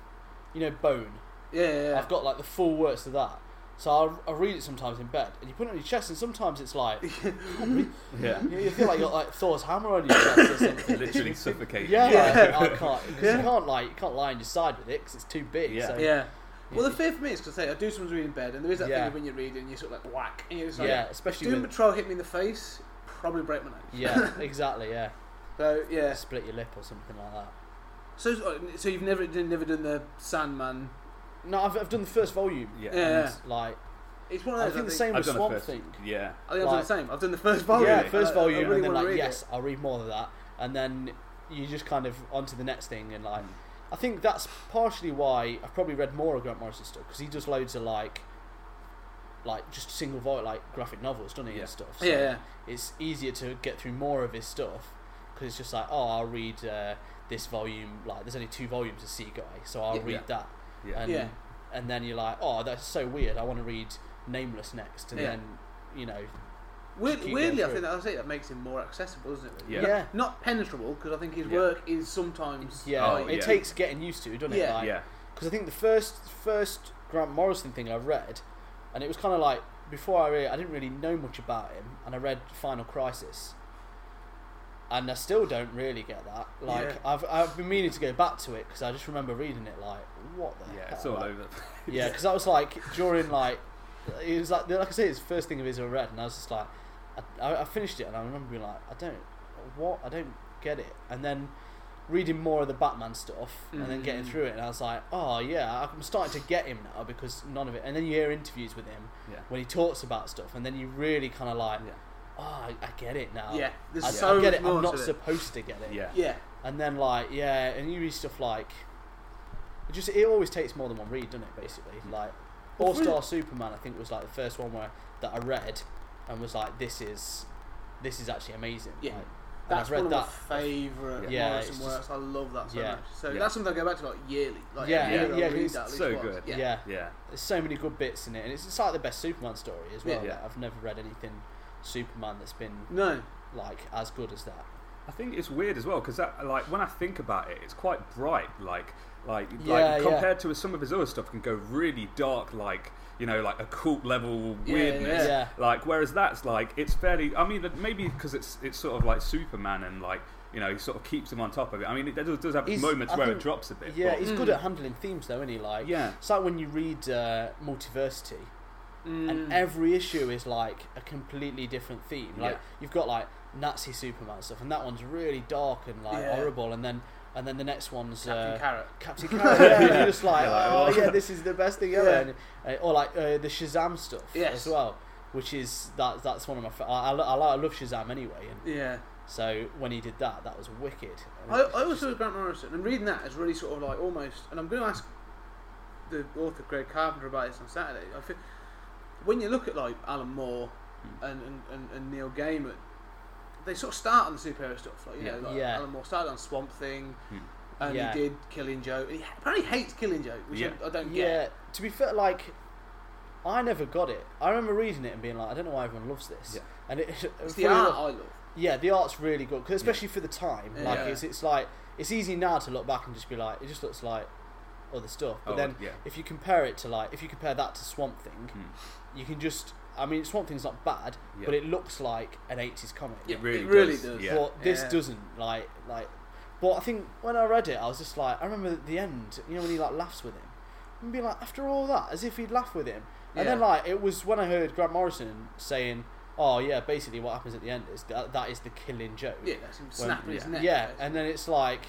you know, Bone. Yeah, yeah, yeah. I've got like the full works of that. So I'll, I'll read it sometimes in bed, and you put it on your chest, and sometimes it's like <laughs> Yeah. you, you feel like you got like Thor's hammer on your chest or something. <laughs> Literally suffocating. Yeah, Yeah. Like, I can't because Yeah. you can't like you can't lie on your side with it because it's too big. Yeah. So, yeah. Well, the fear for me is because I say I do sometimes read in bed, and there is that Yeah. thing when you read and you sort of like whack, and you're just like, yeah, especially Doom with Patrol hit me in the face, probably break my neck. yeah, <laughs> exactly, yeah. So yeah. Split your lip or something like that. So so you've never you've never done the Sandman? No, I've, I've done the first volume. Yeah. Yeah. And, like It's one of those. I those. think the I same I've with done the Swamp first. Thing. Yeah. I think I've done like- the same. I've done the first volume. Yeah, Really? first I- I volume, really and then wanna like read yes, it. I'll read more of that, and then you just kind of onto the next thing, and like. I think that's partially why I've probably read more of Grant Morrison stuff because he does loads of like, like just single volume like graphic novels, doesn't he, Yeah. and stuff. So Yeah, yeah. it's easier to get through more of his stuff because it's just like, oh, I'll read uh, this volume. Like, there's only two volumes of Seaguy, so I'll Yeah. read that, Yeah. and Yeah. and then you're like, oh, that's so weird. I want to read Nameless next, and Yeah. then you know, Weird, weirdly, I think that I say that makes him more accessible, doesn't it? Yeah. yeah. Not penetrable because I think his Yeah. work is sometimes. Yeah, Oh, it takes getting used to, doesn't it? Yeah. Like, Yeah. Because I think the first first Grant Morrison thing I read, and it was kind of like before I really, I didn't really know much about him, and I read Final Crisis, and I still don't really get that. Like Yeah. I've I've been meaning to go back to it because I just remember reading it like what the Yeah. hell? It's all Like, over. Yeah, because I was like during like it was like like I say, it's the first thing of his I read, and I was just like, I, I, I finished it, and I remember being like, I don't what I don't get it, and then reading more of the Batman stuff, and then getting Mm. through it, and I was like, oh yeah, I'm starting to get him now because none of it, and then you hear interviews with him Yeah. when he talks about stuff, and then you really kind of like, Yeah. oh, I, I get it now. Yeah, there's I, so I get much it. I'm not to it. supposed to get it. Yeah. Yeah, And then like yeah, and you read stuff like it just it always takes more than one read, doesn't it? Basically, mm. like All Star Superman, I think was like the first one where that I read and was like, this is this is actually amazing. Yeah. Like, and that's I've read one that. my favourite Yeah, Morrison it's just- works. I love that so Yeah. much. So Yeah. that's something I go back to like yearly. Like Yeah, every yeah, year yeah, it's that at least so once. good. Yeah. yeah. Yeah. there's so many good bits in it, and it's, it's like the best Superman story as well. Yeah. Like, I've never read anything Superman that's been No. like as good as that. I think it's weird as well because that, like, when I think about it, it's quite bright. Like, like, Yeah, like yeah. compared to some of his other stuff, can go really dark. Like, you know, like a cult level Yeah, weirdness. Yeah. Like, whereas that's like it's fairly. I mean, maybe because it's it's sort of like Superman and like you know he sort of keeps him on top of it. I mean, it does, does have He's- moments I where it drops a bit. Yeah, but- he's good Mm. at handling themes though, isn't he? Like yeah, it's like when you read uh, Multiversity. Mm. and every issue is like a completely different theme. Like Yeah. you've got like Nazi Superman stuff, and that one's really dark and like Yeah. horrible, and then and then the next one's Captain uh, Carrot. Captain Carrot. yeah, and you're just like, You're like, oh yeah, this is the best thing ever. Yeah. And, uh, or like uh, the Shazam stuff Yes. as well, which is that that's one of my. Fa- I, I, I, love Shazam anyway, and Yeah. so when he did that, that was wicked. I, I also with Grant Morrison, and reading that is really sort of like almost, and I'm going to ask the author Greg Carpenter about this on Saturday. I feel when you look at like Alan Moore Hmm. and, and, and, and Neil Gaiman, they sort of start on the superhero stuff. Like you Yeah. know, like Yeah. Alan Moore started on Swamp Thing, Hmm. and Yeah. he did Killing Joke. He apparently hates Killing Joke, which Yeah. I, I don't Yeah, get. to be fair, like I never got it. I remember reading it and being like, I don't know why everyone loves this. Yeah. And it, <laughs> It's for the art the- I love. Yeah, the art's really good, 'cause especially for the time. Like Yeah. it's it's like it's easy now to look back and just be like, it just looks like other stuff. But Oh, then yeah. if you compare it to like, if you compare that to Swamp Thing, Hmm. you can just. I mean, Swamp Thing's not bad, Yeah. but it looks like an '80s comic. Yeah, It really it really does, does. yeah. But this Yeah. doesn't like like. But I think when I read it, I was just like, I remember at the end, you know, when he like laughs with him, and be like, after all that, as if he'd laugh with him. And then like it was when I heard Grant Morrison saying, "Oh yeah, basically what happens at the end is that that is the killing joke." Yeah, that's him snapping his yeah. neck. Yeah, basically. and then it's like,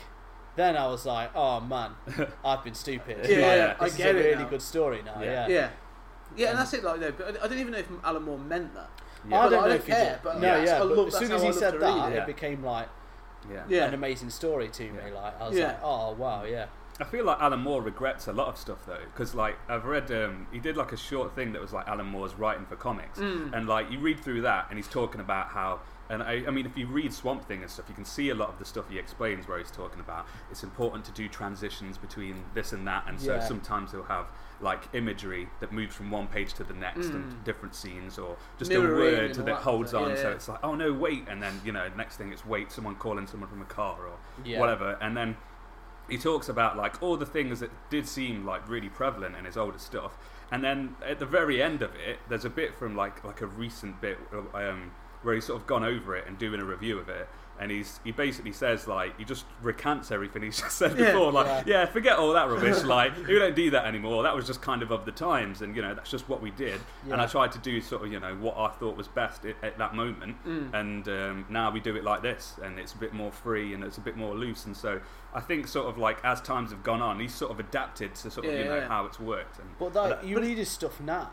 then I was like, oh man, <laughs> I've been stupid. Yeah, Like, yeah, I get is a it really now. good story now. Yeah. Yeah, yeah, yeah, Um, and that's it. Like, no, but I I don't even know if Alan Moore meant that. Yeah. I don't I know don't if he care, did. but no, that's- yeah, but love- as soon as he said that, it. it became like yeah. Yeah. an amazing story to me. Like I was Yeah. like, oh wow, yeah, I feel like Alan Moore regrets a lot of stuff though, because like I've read, um, he did like a short thing that was like Alan Moore's writing for comics, Mm. and like you read through that, and he's talking about how, and I, I mean, if you read Swamp Thing and stuff, you can see a lot of the stuff he explains where he's talking about it's important to do transitions between this and that, and so Yeah. sometimes he'll have like imagery that moves from one page to the next Mm. and different scenes, or just Mirroring a word that that holds on, Yeah, so it's like oh no wait, and then you know next thing it's wait, someone calling someone from a car or yeah, whatever. And then he talks about like all the things that did seem like really prevalent in his older stuff. And then at the very end of it, there's a bit from like like a recent bit um, where he's sort of gone over it and doing a review of it. And he's he basically says like he just recants everything he's <laughs> just said Yeah. before, like Yeah. yeah. forget all that rubbish. <laughs> like we don't do that anymore. That was just kind of of the times, and you know that's just what we did. And I tried to do sort of you know what I thought was best at, at that moment Mm. and um, now we do it like this and it's a bit more free and it's a bit more loose and so i think sort of like as times have gone on he's sort of adapted to sort of Yeah, you know yeah. how it's worked and But that, But- you but read his stuff now,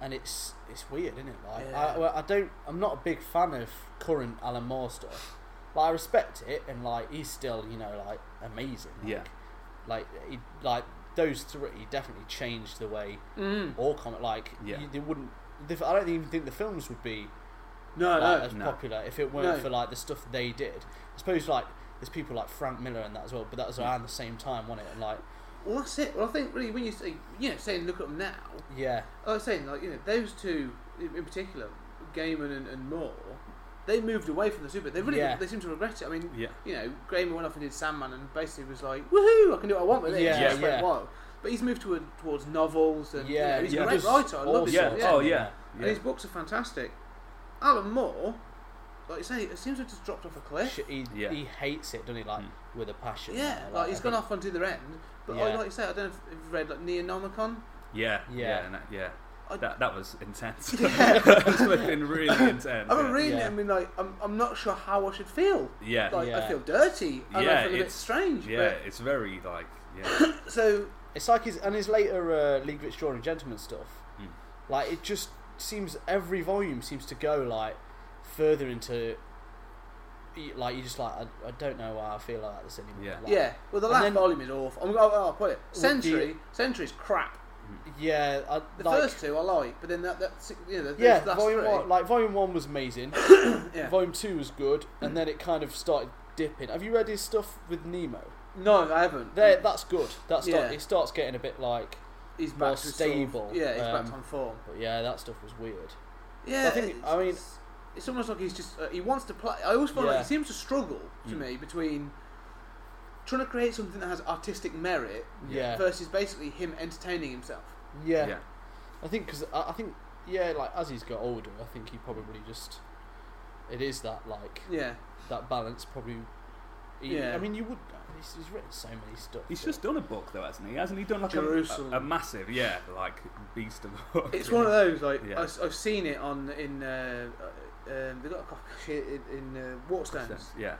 and it's it's weird, isn't it? Like Yeah. I, well, I don't, I'm not a big fan of current Alan Moore stuff. But I respect it, and like he's still, you know, like amazing. Like, Yeah. Like he, like those three definitely changed the way Mm. all comic. Like Yeah. you, they wouldn't. The, I don't even think the films would be No, like, no. as no. popular if it weren't No. for like the stuff they did. I suppose like there's people like Frank Miller and that as well, but that was around the same time, wasn't it? And like Well, that's it. Well, I think really when you say, you know, saying look at them now, yeah, I was saying like you know those two in, in particular, Gaiman and, and Moore, they moved away from the super. They really Yeah. they seem to regret it. I mean, yeah you know, Gaiman went off and did Sandman and basically was like, woohoo, I can do what I want with it. Yeah, It just went yeah. wild. But he's moved toward, towards novels and yeah, you know, he's yeah. a great writer. I love his yeah stuff. oh yeah. yeah, And his books are fantastic. Alan Moore, like you say, it seems to have just dropped off a cliff. He, Yeah. he hates it, doesn't he? Like Mm. with a passion. Yeah, now, like he's I gone think- off onto the end. But Yeah. I, like you say, I don't know if you've read like Neonomicon. yeah Yeah. yeah that- yeah I- that, that was intense <laughs> Yeah. <laughs> that's been really <laughs> intense I've been yeah. reading Yeah. it I mean, like, I'm, I'm not sure how I should feel. yeah Like I feel dirty. And Yeah, I feel a bit it's- strange. yeah it's very like yeah <coughs> so It's like his and his later uh, League of Extraordinary Gentlemen stuff. Mm. Like it just seems every volume seems to go like further into. Like you just like I, I don't know why I feel like this anymore. Yeah. Like, yeah, well the last then- volume is awful. I'm, I'll, I'll put it. the- Century, Century's crap. yeah. I, The like, first two I like, but then that that's you know the, yeah, those last volume three, one, like volume one was amazing. <coughs> yeah. Volume two was good, and then it kind of started dipping. Have you read his stuff with Nemo? No, I haven't. There, that's good. That's Yeah. start, it starts getting a bit like, he's more back to sort of- stable, yeah, he's um, back on form. but yeah, that stuff was weird. Yeah, I think- it's, I mean- it's, it's almost like he's just uh, he wants to play. I always feel like Yeah. he seems to struggle to Mm. me between trying to create something that has artistic merit Yeah, versus basically him entertaining himself. yeah. yeah I think because I, I think yeah, like as he's got older, I think he probably just it is that like Yeah, that balance probably. He, Yeah. I mean, you would. He's, he's written so many stuff. he's just done a book though hasn't he hasn't he done like a, a, a massive yeah like beast of a book it's one of those like Yeah. I, have seen it on in uh, um, they got a copy in, in uh, Waterstones, yeah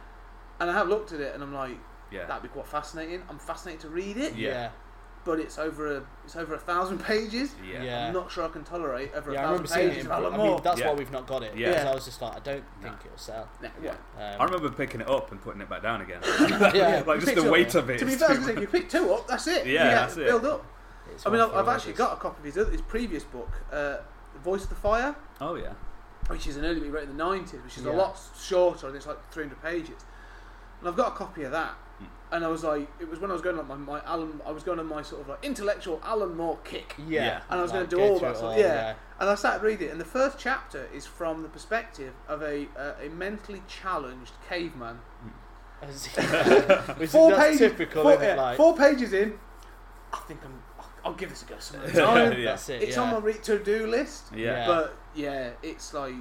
and I have looked at it and I'm like yeah that'd be quite fascinating. I'm fascinated to read it, Yeah. Yeah, but it's over a it's over a thousand <laughs> pages. yeah Yeah. I'm not sure I can tolerate over yeah. a I remember thousand seeing pages it. of in- I mean, that's Yeah. why we've not got it. Yeah. because I was just like, I don't No. think it'll sell. Nah, Yeah. Um, I remember picking it up and putting it back down again. <laughs> Yeah. <laughs> like just Picked the up- weight of it. To be fair, I too was gonna say, if you pick two up, that's it. Yeah, You that's it. Build up. It's I mean, I've, I've actually got a copy of his, other, his previous book, uh, Voice of the Fire, Oh yeah. Which is an early book he wrote in the 90s, which is a lot shorter, and it's like 300 pages. And I've got a copy of that. Hmm. And I was like, it was when I was going on my, my Alan, I was going on my sort of like intellectual Alan Moore kick. Yeah, Yeah. And I was like, going to do all that stuff. all, yeah. And I started reading it, and the first chapter is from the perspective of a uh, a mentally challenged caveman. <laughs> As- <laughs> Which four that's pages, typical, four, isn't it? Like, four pages in. I think I'm. I'll, I'll give this a go some other time. Yeah. That's it. It's yeah. on my re- to-do list, Yeah. Yeah. but yeah, it's like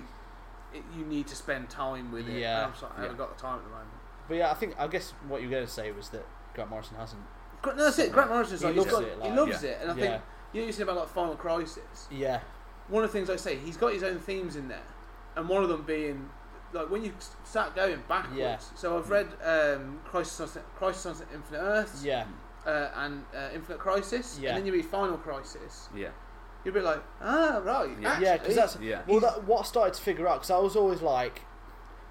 it, you need to spend time with it. Yeah. And I'm sorry, I haven't Yeah. got the time at the moment. But yeah, I think I guess what you were going to say was that Grant Morrison hasn't. Gra- No, that's it. Grant Morrison's He like, loves he's got, it, he loves Yeah. it, and I yeah, think you know you said about like Final Crisis. yeah, One of the things I say, he's got his own themes in there, and one of them being like when you s- start going backwards. Yeah. So I've read um, Crisis on Crisis on Infinite Earths yeah, uh, and uh, Infinite Crisis, Yeah. and then you read Final Crisis. Yeah. You'll be like, ah, right, Yeah. yeah. Because that's Yeah. well, that, what I started to figure out because I was always like,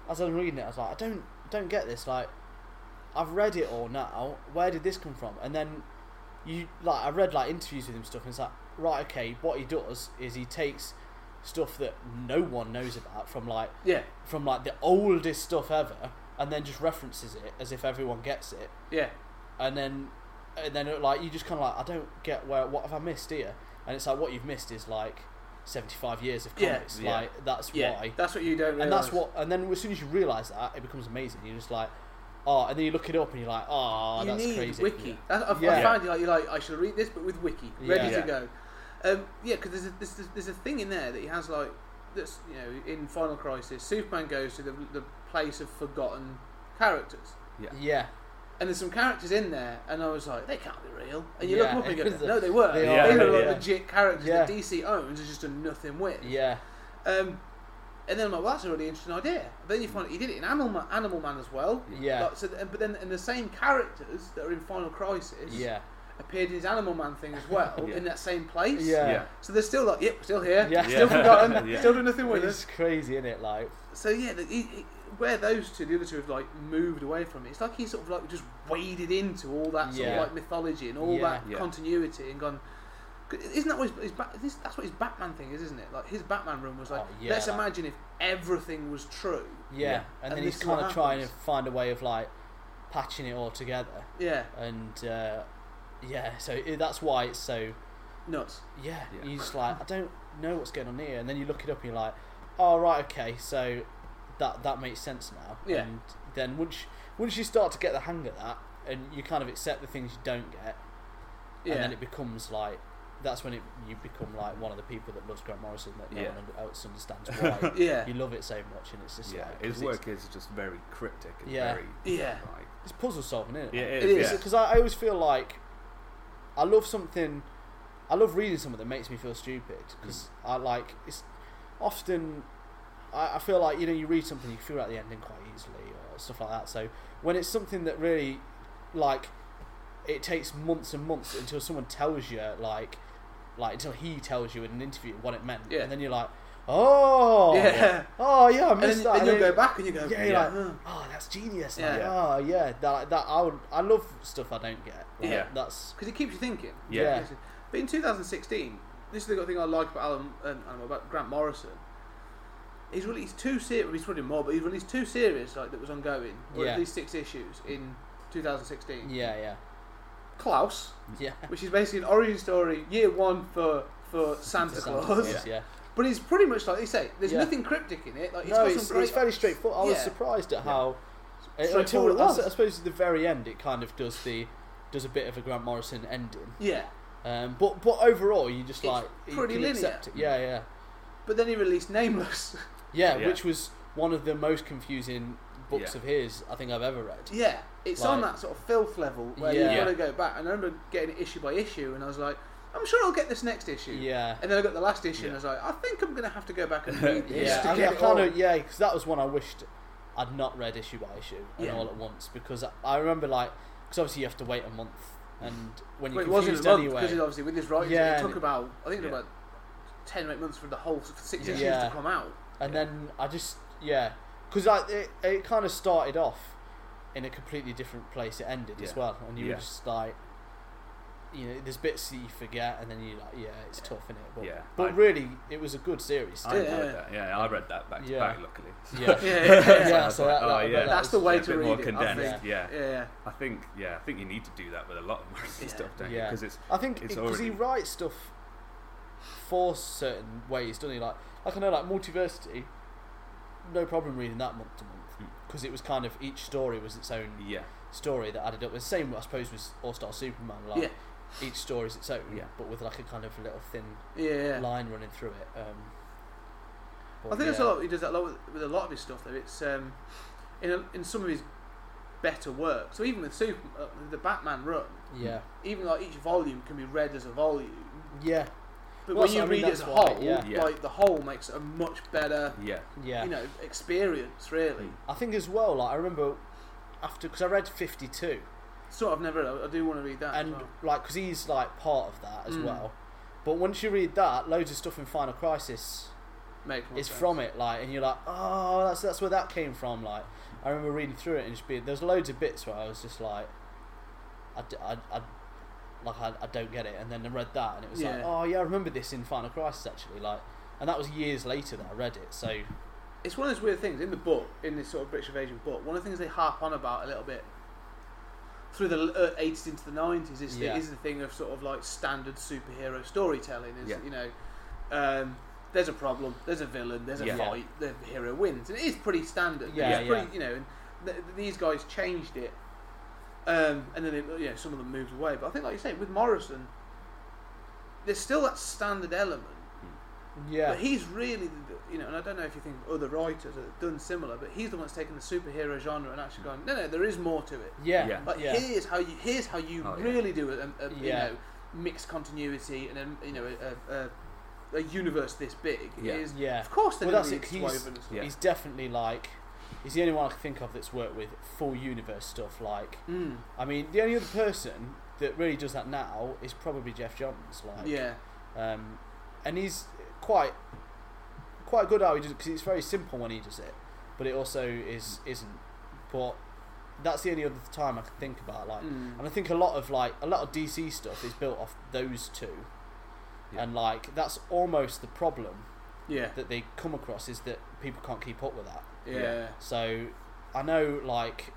as I was reading it, I was like, I don't, don't get this. Like, I've read it all now. Where did this come from? And then you like, I read like interviews with him and stuff, and it's like, right, okay. What he does is he takes stuff that no one knows about from like yeah, from like the oldest stuff ever, and then just references it as if everyone gets it, yeah, and then and then like you just kind of like I don't get where what have I missed here, and it's like what you've missed is like seventy five years of Yeah. comics, Yeah. like that's yeah. why, That's what you don't realize. and that's what, and then as soon as you realise that, it becomes amazing. You're just like, oh, and then you look it up and you're like, oh, you that's need crazy. wiki. That, I've, Yeah. I found you like you're like I should read this, but with wiki ready Yeah. to go. Um, yeah, because there's a, there's, there's a thing in there that he has like that's you know in Final Crisis, Superman goes to the the place of forgotten characters, Yeah. Yeah, and there's some characters in there, and I was like, they can't be real. And you Yeah. look them up and you go, <laughs> no, they were. They They, are, were like yeah. legit characters Yeah. that DC owns and just done nothing with. yeah, Um, and then I'm like, well, that's a really interesting idea. But then you find he did it in Animal Man, Animal Man as well. yeah, Like, so, th- but then and the same characters that are in Final Crisis yeah, appeared in his Animal Man thing as well <laughs> Yeah. in that same place. yeah. Yeah. So they're still like, yep, we're still here, Yeah. still forgotten, <laughs> Yeah. still doing nothing with It's crazy, isn't it? Like, So yeah, the, he, he, where those two, the other two, have like moved away from it. It's like he's sort of like just waded into all that sort Yeah. of like mythology and all Yeah. that Yeah. continuity and gone. Isn't that what his, his this, that's what his Batman thing is, isn't it? Like his Batman room was like, Oh, yeah, let's like- imagine if everything was true. yeah, Yeah. and, And then he's kind of trying to find a way of like patching it all together. Yeah, and uh, yeah, so it, that's why it's so nuts. yeah. Yeah. You just like I don't know what's going on here, and then you look it up and you're like, oh right, okay, so that that makes sense now. Yeah. And then once once you start to get the hang of that, and you kind of accept the things you don't get, Yeah, and then it becomes like that's when it you become like one of the people that loves Grant Morrison that no Yeah. one under- else understands <laughs> why yeah, you love it so much, and it's just Yeah. like His 'cause it's- work is just very cryptic and Yeah. very yeah, like It's puzzle solving, isn't it? Yeah, it It is. is. yeah. because I, I always feel like I love something. I love reading something that makes me feel stupid because mm. I like it's often. I, I feel like you know you read something you figure out the ending quite easily or stuff like that. So when it's something that really like it takes months and months until someone tells you like like until he tells you in an interview what it meant, Yeah. and then you're like, oh yeah. oh yeah, I And missed then, that. then you'll And go back and you go, yeah, you're Yeah. like, oh, that's genius. Yeah. Like, Yeah. oh yeah, that that I would I love stuff I don't get. Like, Yeah. that's because it keeps you thinking. Yeah. But in 2016, this is the thing I like about Alan, um, about Grant Morrison. He's released two series. He's probably more, but he's released two series like that was ongoing, or Yeah. at least six issues in 2016. yeah, yeah, Klaus, yeah. which is basically an origin story, year one for for Santa, Santa Claus. Claus, yeah. But it's pretty much like they say. There's Yeah. nothing cryptic in it. Like it's no, got it's, some great. it's fairly straightforward. I was Yeah. surprised at how uh, Straightforward until it I, s- was. I suppose at the very end it kind of does the does a bit of a Grant Morrison ending. Yeah, Um, but but overall you just It's like you pretty can linear. accept it. Yeah, yeah, but then he released Nameless. <laughs> yeah, Yeah. Which was one of the most confusing books Yeah. of his I think I've ever read. Yeah, it's on that sort of filth level where Yeah. you've got to go back. And I remember getting it issue by issue, and I was like, I'm sure I'll get this next issue. Yeah. And then I got the last issue, and I was like, I think I'm going to have to go back and <laughs> read this Yeah, to I, get I it kind of yeah, because that was one I wished I'd not read issue by issue and Yeah. all at once because I, I remember like because obviously you have to wait a month and when you're it wasn't confused a month anyway. because obviously with this writing, Yeah. it took about I think it Yeah. about ten or eight months for the whole for six Yeah. issues Yeah. to come out. And then I just yeah, because like it it kind of started off in a completely different place. It ended as well, and you were just like, you know, there's bits that you forget, and then you like, yeah, it's tough in it. But, Yeah, but I- really, it was a good series. I still. Yeah. that. Yeah, I read that back to Yeah. back. Luckily, <laughs> <laughs> Yeah. Yeah, yeah, <laughs> yeah. Yeah, so like, that- oh, yeah, That's the way yeah, a to bit more read it, condensed. Yeah. Yeah, yeah. I think yeah, I think you need to do that with a lot of Morrison Yeah. stuff, don't you? Yeah. Because it's I think It's because he writes stuff for certain ways, doesn't he? Like, like I know, like Multiversity, no problem reading that month to month Hmm. because it was kind of each story was its own yeah, story that added up. The same, I suppose, with All Star Superman. Like, Yeah. each story is its own, Yeah. but with like a kind of little thin Yeah, line running through it. Um, I think that's a lot. He does that a lot with, with a lot of his stuff. Though it's um, in a, in some of his better work. So even with Super, uh, the Batman run, Yeah, even like each volume can be read as a volume. yeah, But Well, when you so, I mean, read it as a that's why, whole, yeah. Yeah. like the whole makes it a much better, yeah, yeah. you know, experience. Really, I think as well. Like I remember after because I read Fifty Two. sort of never. I do want to read that. as and well. like because he's like part of that as Mm. well. But once you read that, loads of stuff in Final Crisis Makes more is sense. from it, like, and you're like, oh, that's that's where that came from. Like, I remember reading through it and just being there's loads of bits where I was just like, I, d- I, I- like I, I don't get it, and then I read that and it was like, oh yeah, I remember this in Final Crisis actually, like, and that was years later that I read it. So It's one of those weird things in the book, in this sort of British Invasion book. One of the things they harp on about a little bit through the uh, 80s into the 90s is, Yeah. the, is the thing of sort of like standard superhero storytelling. Is Yeah. you know, um, there's a problem, there's a villain, there's a Yeah. fight, the hero wins, and it is pretty standard. Yeah, it's pretty, yeah. you know, th- these guys changed it, um, and then it, you know some of them moved away. But I think, like you say, with Morrison, there's still that standard element. yeah, But he's really, the, you know, and I don't know if you think of other writers that have done similar, but he's the one that's taken the superhero genre and actually gone, no, no, there is more to it. yeah, Yeah. Like yeah. here's how you, here's how you Oh, yeah. really do it, a, a, you know, mixed continuity and a, you know, a, a, a universe this big Yeah. is, yeah. of course, Well, they're that's it, he's- interwoven and stuff. Yeah. He's definitely like he's the only one I can think of that's worked with full universe stuff. Like, Mm. I mean, the only other person that really does that now is probably Geoff Johns. Like, yeah, um, and he's quite quite good how he does it because it's very simple when he does it, but it also is isn't. But that's the only other time I can think about. Like, Mm. and I think a lot of like a lot of DC stuff is built off those two, Yeah. and like that's almost the problem yeah, that they come across is that people can't keep up with that. Yeah, Yeah. So I know like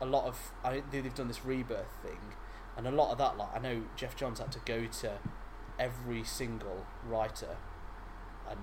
a lot of I they've done this rebirth thing, and a lot of that like I know Geoff Johns had to go to every single writer and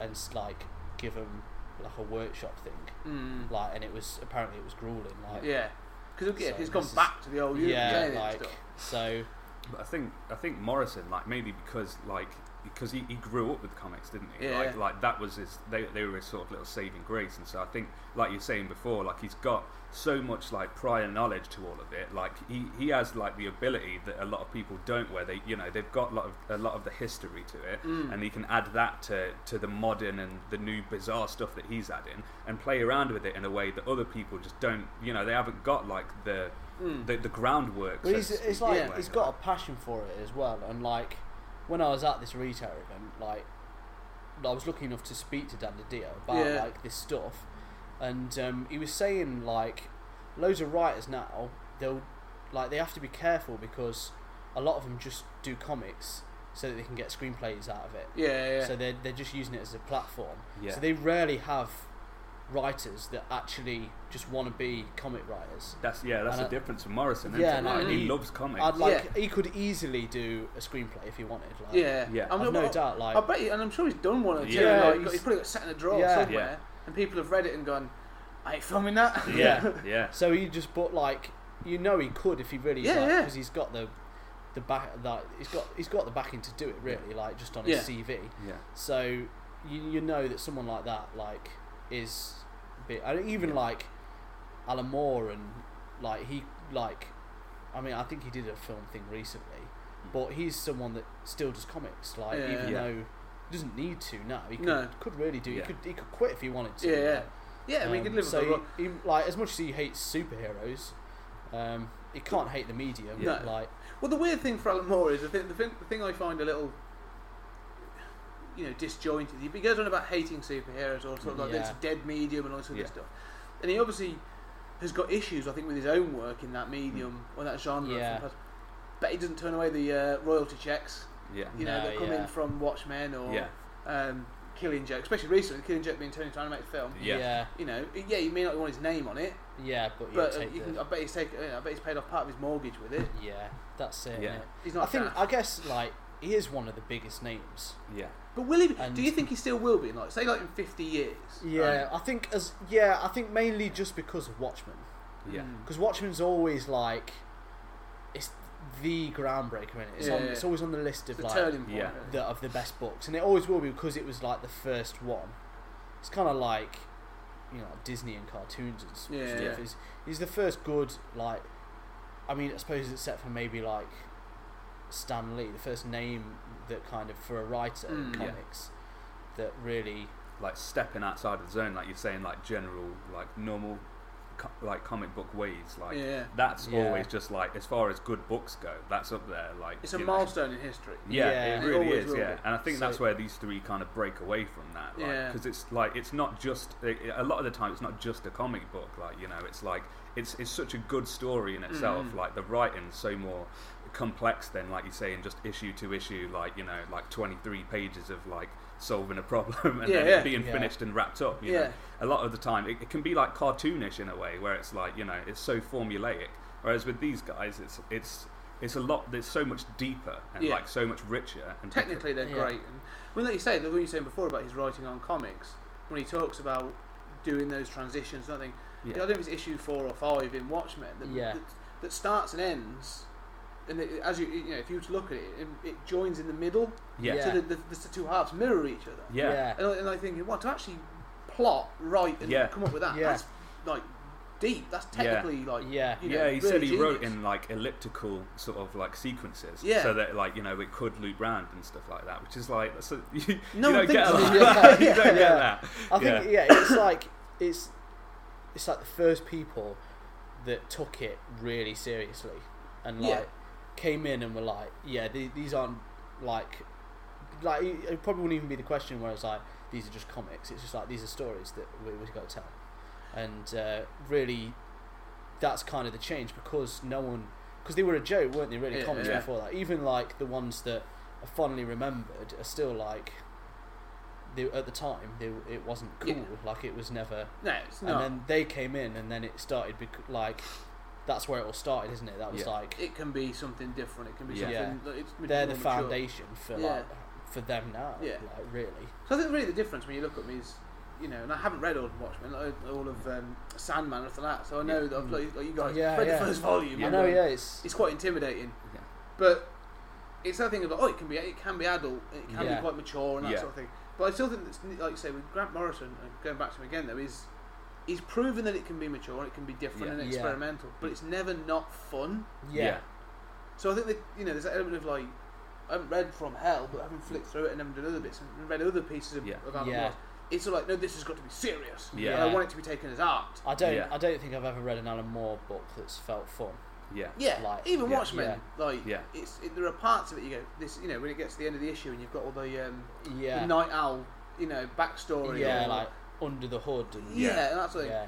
and like give them like a workshop thing Mm. like and it was apparently it was grueling like yeah. Because yeah, So he's gone this is- back to the old universe yeah like stuff. so But I think I think Morrison, like maybe because like because he, he grew up with comics, didn't he? Yeah. Like like that was his they they were his sort of little saving grace, and so I think like you're saying before, like he's got so much like prior knowledge to all of it. Like he, he has like the ability that a lot of people don't, where they you know they've got a lot of a lot of the history to it, Mm. and he can add that to to the modern and the new bizarre stuff that he's adding, and play around with it in a way that other people just don't. You know, they haven't got like the Mm. the, the groundwork. Well, so he's, it's like Yeah. he's got a passion for it as well, and like when I was at this retail event, like I was lucky enough to speak to Dan Didio about Yeah. like this stuff, and um, he was saying like loads of writers now they'll like they have to be careful because a lot of them just do comics so that they can get screenplays out of it. yeah, yeah. So they're they're just using it as a platform. Yeah. So they rarely have writers that actually just want to be comic writers. That's yeah, that's And the I- difference from Morrison. Yeah, Yeah, and like, I- he he- loves comics. I'd like Yeah. he could easily do a screenplay if he wanted. Like, yeah, Yeah. I I've mean, no I- doubt. Like, I bet, you, and I'm sure he's done one or two. Yeah, like, he's- he's probably got set in a drawer Yeah. somewhere, Yeah. and people have read it and gone, "I ain't filming that." <laughs> Yeah. <laughs> yeah, so he just bought like you know he could if he really Yeah, yeah yeah. because he's got the the back that he's got he's got the backing to do it really like just on his Yeah. CV. yeah, So you you know that someone like that like is bit and even Yeah. like Alan Moore and like he like I mean I think he did a film thing recently, but he's someone that still does comics like Yeah. even Yeah. though he doesn't need to now he could, No. could really do Yeah. he could he could quit if he wanted to Yeah, yeah. like, yeah, I mean, he could um, live so he, he- like as much as he hates superheroes, um, he can't hate the medium. No. Like Well, the weird thing for Alan Moore is the thing, the thing, the thing I find a little, you know, disjointed. He goes on about hating superheroes or sort of like Yeah. it's a dead medium and all this sort Yeah. of stuff, and he obviously has got issues, I think, with his own work in that medium or that genre. Yeah. past- he doesn't turn away the uh, royalty checks. Yeah. You know No, that come yeah. in from Watchmen or Yeah. um, Killing Joke, especially recently. Killing Joke being turned into an animated film. Yeah. yeah, You know, yeah, you may not want his name on it, yeah, but you but uh, you can, I bet he's taken. Know, I bet he's paid off part of his mortgage with it. yeah, that's it. Yeah. He's I think daft. I guess like he is one of the biggest names. Yeah. But will he? Be, and- do you think he still will be? Like, say, like in fifty years. Yeah, I think as yeah, I think mainly just because of Watchmen. Yeah. Mm. Because Watchmen's always like it's the groundbreaker in it. It's Yeah, on yeah. it's always on the list of a like turning point. yeah. the, of the best books, and it always will be because it was like the first one. It's kind of like you know Disney and cartoons and s- Yeah, stuff. yeah. He's, he's the first good like. I mean, I suppose it's except for maybe like Stan Lee, the first name that kind of for a writer in Mm. Yeah. comics that really Like stepping outside of the zone, like you're saying, like general, like normal, co- like comic book ways. Like yeah, that's Yeah. always just like as far as good books go, that's up there. Like it's a you know. milestone in history. Yeah, Yeah. it It really always is. Yeah, be. and I think So- that's where these three kind of break away from that. Like, Yeah. because it's like it's not just it, a lot of the time it's not just a comic book. Like you know, it's like it's it's such a good story in itself. Mhm. Like the writing's so more complex than like you say in just issue to issue. Like you know, like twenty three pages of like solving a problem <laughs> and Yeah, then yeah. it being Yeah. finished and wrapped up. You Yeah. know? a lot of the time it, it can be like cartoonish in a way where it's like you know it's so formulaic. Whereas with these guys, it's it's it's a lot. There's so much deeper and Yeah. like so much richer. And Technically, they're Yeah. great. And when like you say, the what you were saying before about his writing on comics, when he talks about doing those transitions, I think Yeah. I don't know if it's issue four or five in Watchmen that, Yeah. that, that starts and ends, and it, as you you know, if you were to look at it, it, it joins in the middle, Yeah. Yeah. so the, the, the two halves mirror each other. Yeah. And, I, and I think, well, to actually plot, write, and Yeah. come up with that, Yeah. that's like deep. That's Yeah. technically like Yeah. you know, yeah, he really said he wrote in like elliptical sort of like sequences, Yeah. so that like you know it could loop round and stuff like that, which is like that's <laughs> a, you, No you one don't get a thinks lot. of of that. you Yeah. don't get Yeah. that. I think yeah. it's like it's it's like the first people that took it really seriously and like Yeah. Came in and were like, yeah, the- these aren't like like it probably wouldn't even be the question where it's like these are just comics. It's just like these are stories that we, we've got to tell, and uh, really that's kind of the change because no one because they were a joke, weren't they? Really, Yeah, comics yeah. before that. Even like the ones that are fondly remembered are still like. They, at the time, they, it wasn't cool. Yeah. Like it was never. no, it's And then they came in, and then it started. Bec- like that's where it all started, isn't it? That was Yeah. like it can be something different. It can be Yeah. something. that It's they're the more mature. foundation for Yeah. like for them now. Yeah. Like really. So I think really the difference when you look at me is, you know, and I haven't read all of Watchmen, like, all of um, Sandman after that. So I know Yeah. that I've, like, like you guys Yeah, read yeah. the first volume. Yeah. I know. Yeah, it's It's quite intimidating, Yeah. but it's that thing of like, oh, it can be it can be adult, it can Yeah. be quite mature and that Yeah. sort of thing. But I still think that's like you say with Grant Morrison, and going back to him again though, is he's proven that it can be mature and it can be different Yeah. and Yeah. experimental, but it's never not fun. yeah. So I think that you know there's that element of like I haven't read From Hell, but having flicked through it and then done other bits and read other pieces of, Yeah. of Alan Yeah. Moore, it's sort of like no, this has got to be serious. Yeah. And I want it to be taken as art. I don't. Yeah. I don't think I've ever read an Alan Moore book that's felt fun. Yeah. Yeah, Like- even Yeah. Watchmen, like Yeah. it's it, there are parts of it you go this you know when it gets to the end of the issue and you've got all the um, Yeah. the Night Owl you know backstory. yeah, or- like under the hood. And, yeah, Yeah. and that's like yeah.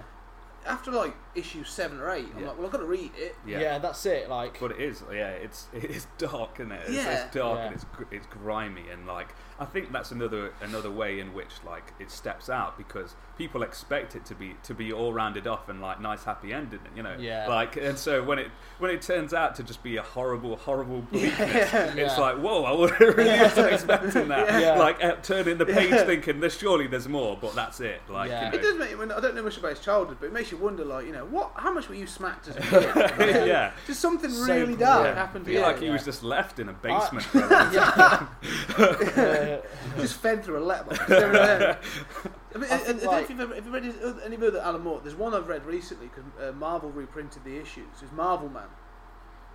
after like issue seven or eight, I'm Yeah. like, well, I've got to read it. yeah. Yeah. that's it. Like But it is, yeah. It's <laughs> it's dark, isn't it? It's, Yeah. it's dark Yeah. and it's gr- it's grimy and like I think that's another another way in which like it steps out because people expect it to be to be all rounded off and like nice happy ending, you know. Yeah. Like and so when it when it turns out to just be a horrible horrible <laughs> bleakness, Yeah. it's like whoa, I wasn't <laughs> really wasn't <laughs> expecting that. Yeah. Like uh, turning the page Yeah. thinking there's surely there's more, but that's it. Like Yeah. you It does make you. I don't know much about his childhood, but it makes you wonder, like you know, what? How much were you smacked as a kid? yeah. Just something So really brutal. dark Yeah. happened I to feel you. like he yeah. was just left in a basement for a long yeah. <laughs> Just fed through a letterbox. You never know. I mean, I I, I, don't like- if you've ever, have you read his, other- any other Alan Moore. There's one I've read recently because uh, Marvel reprinted the issues. It's Marvel Man.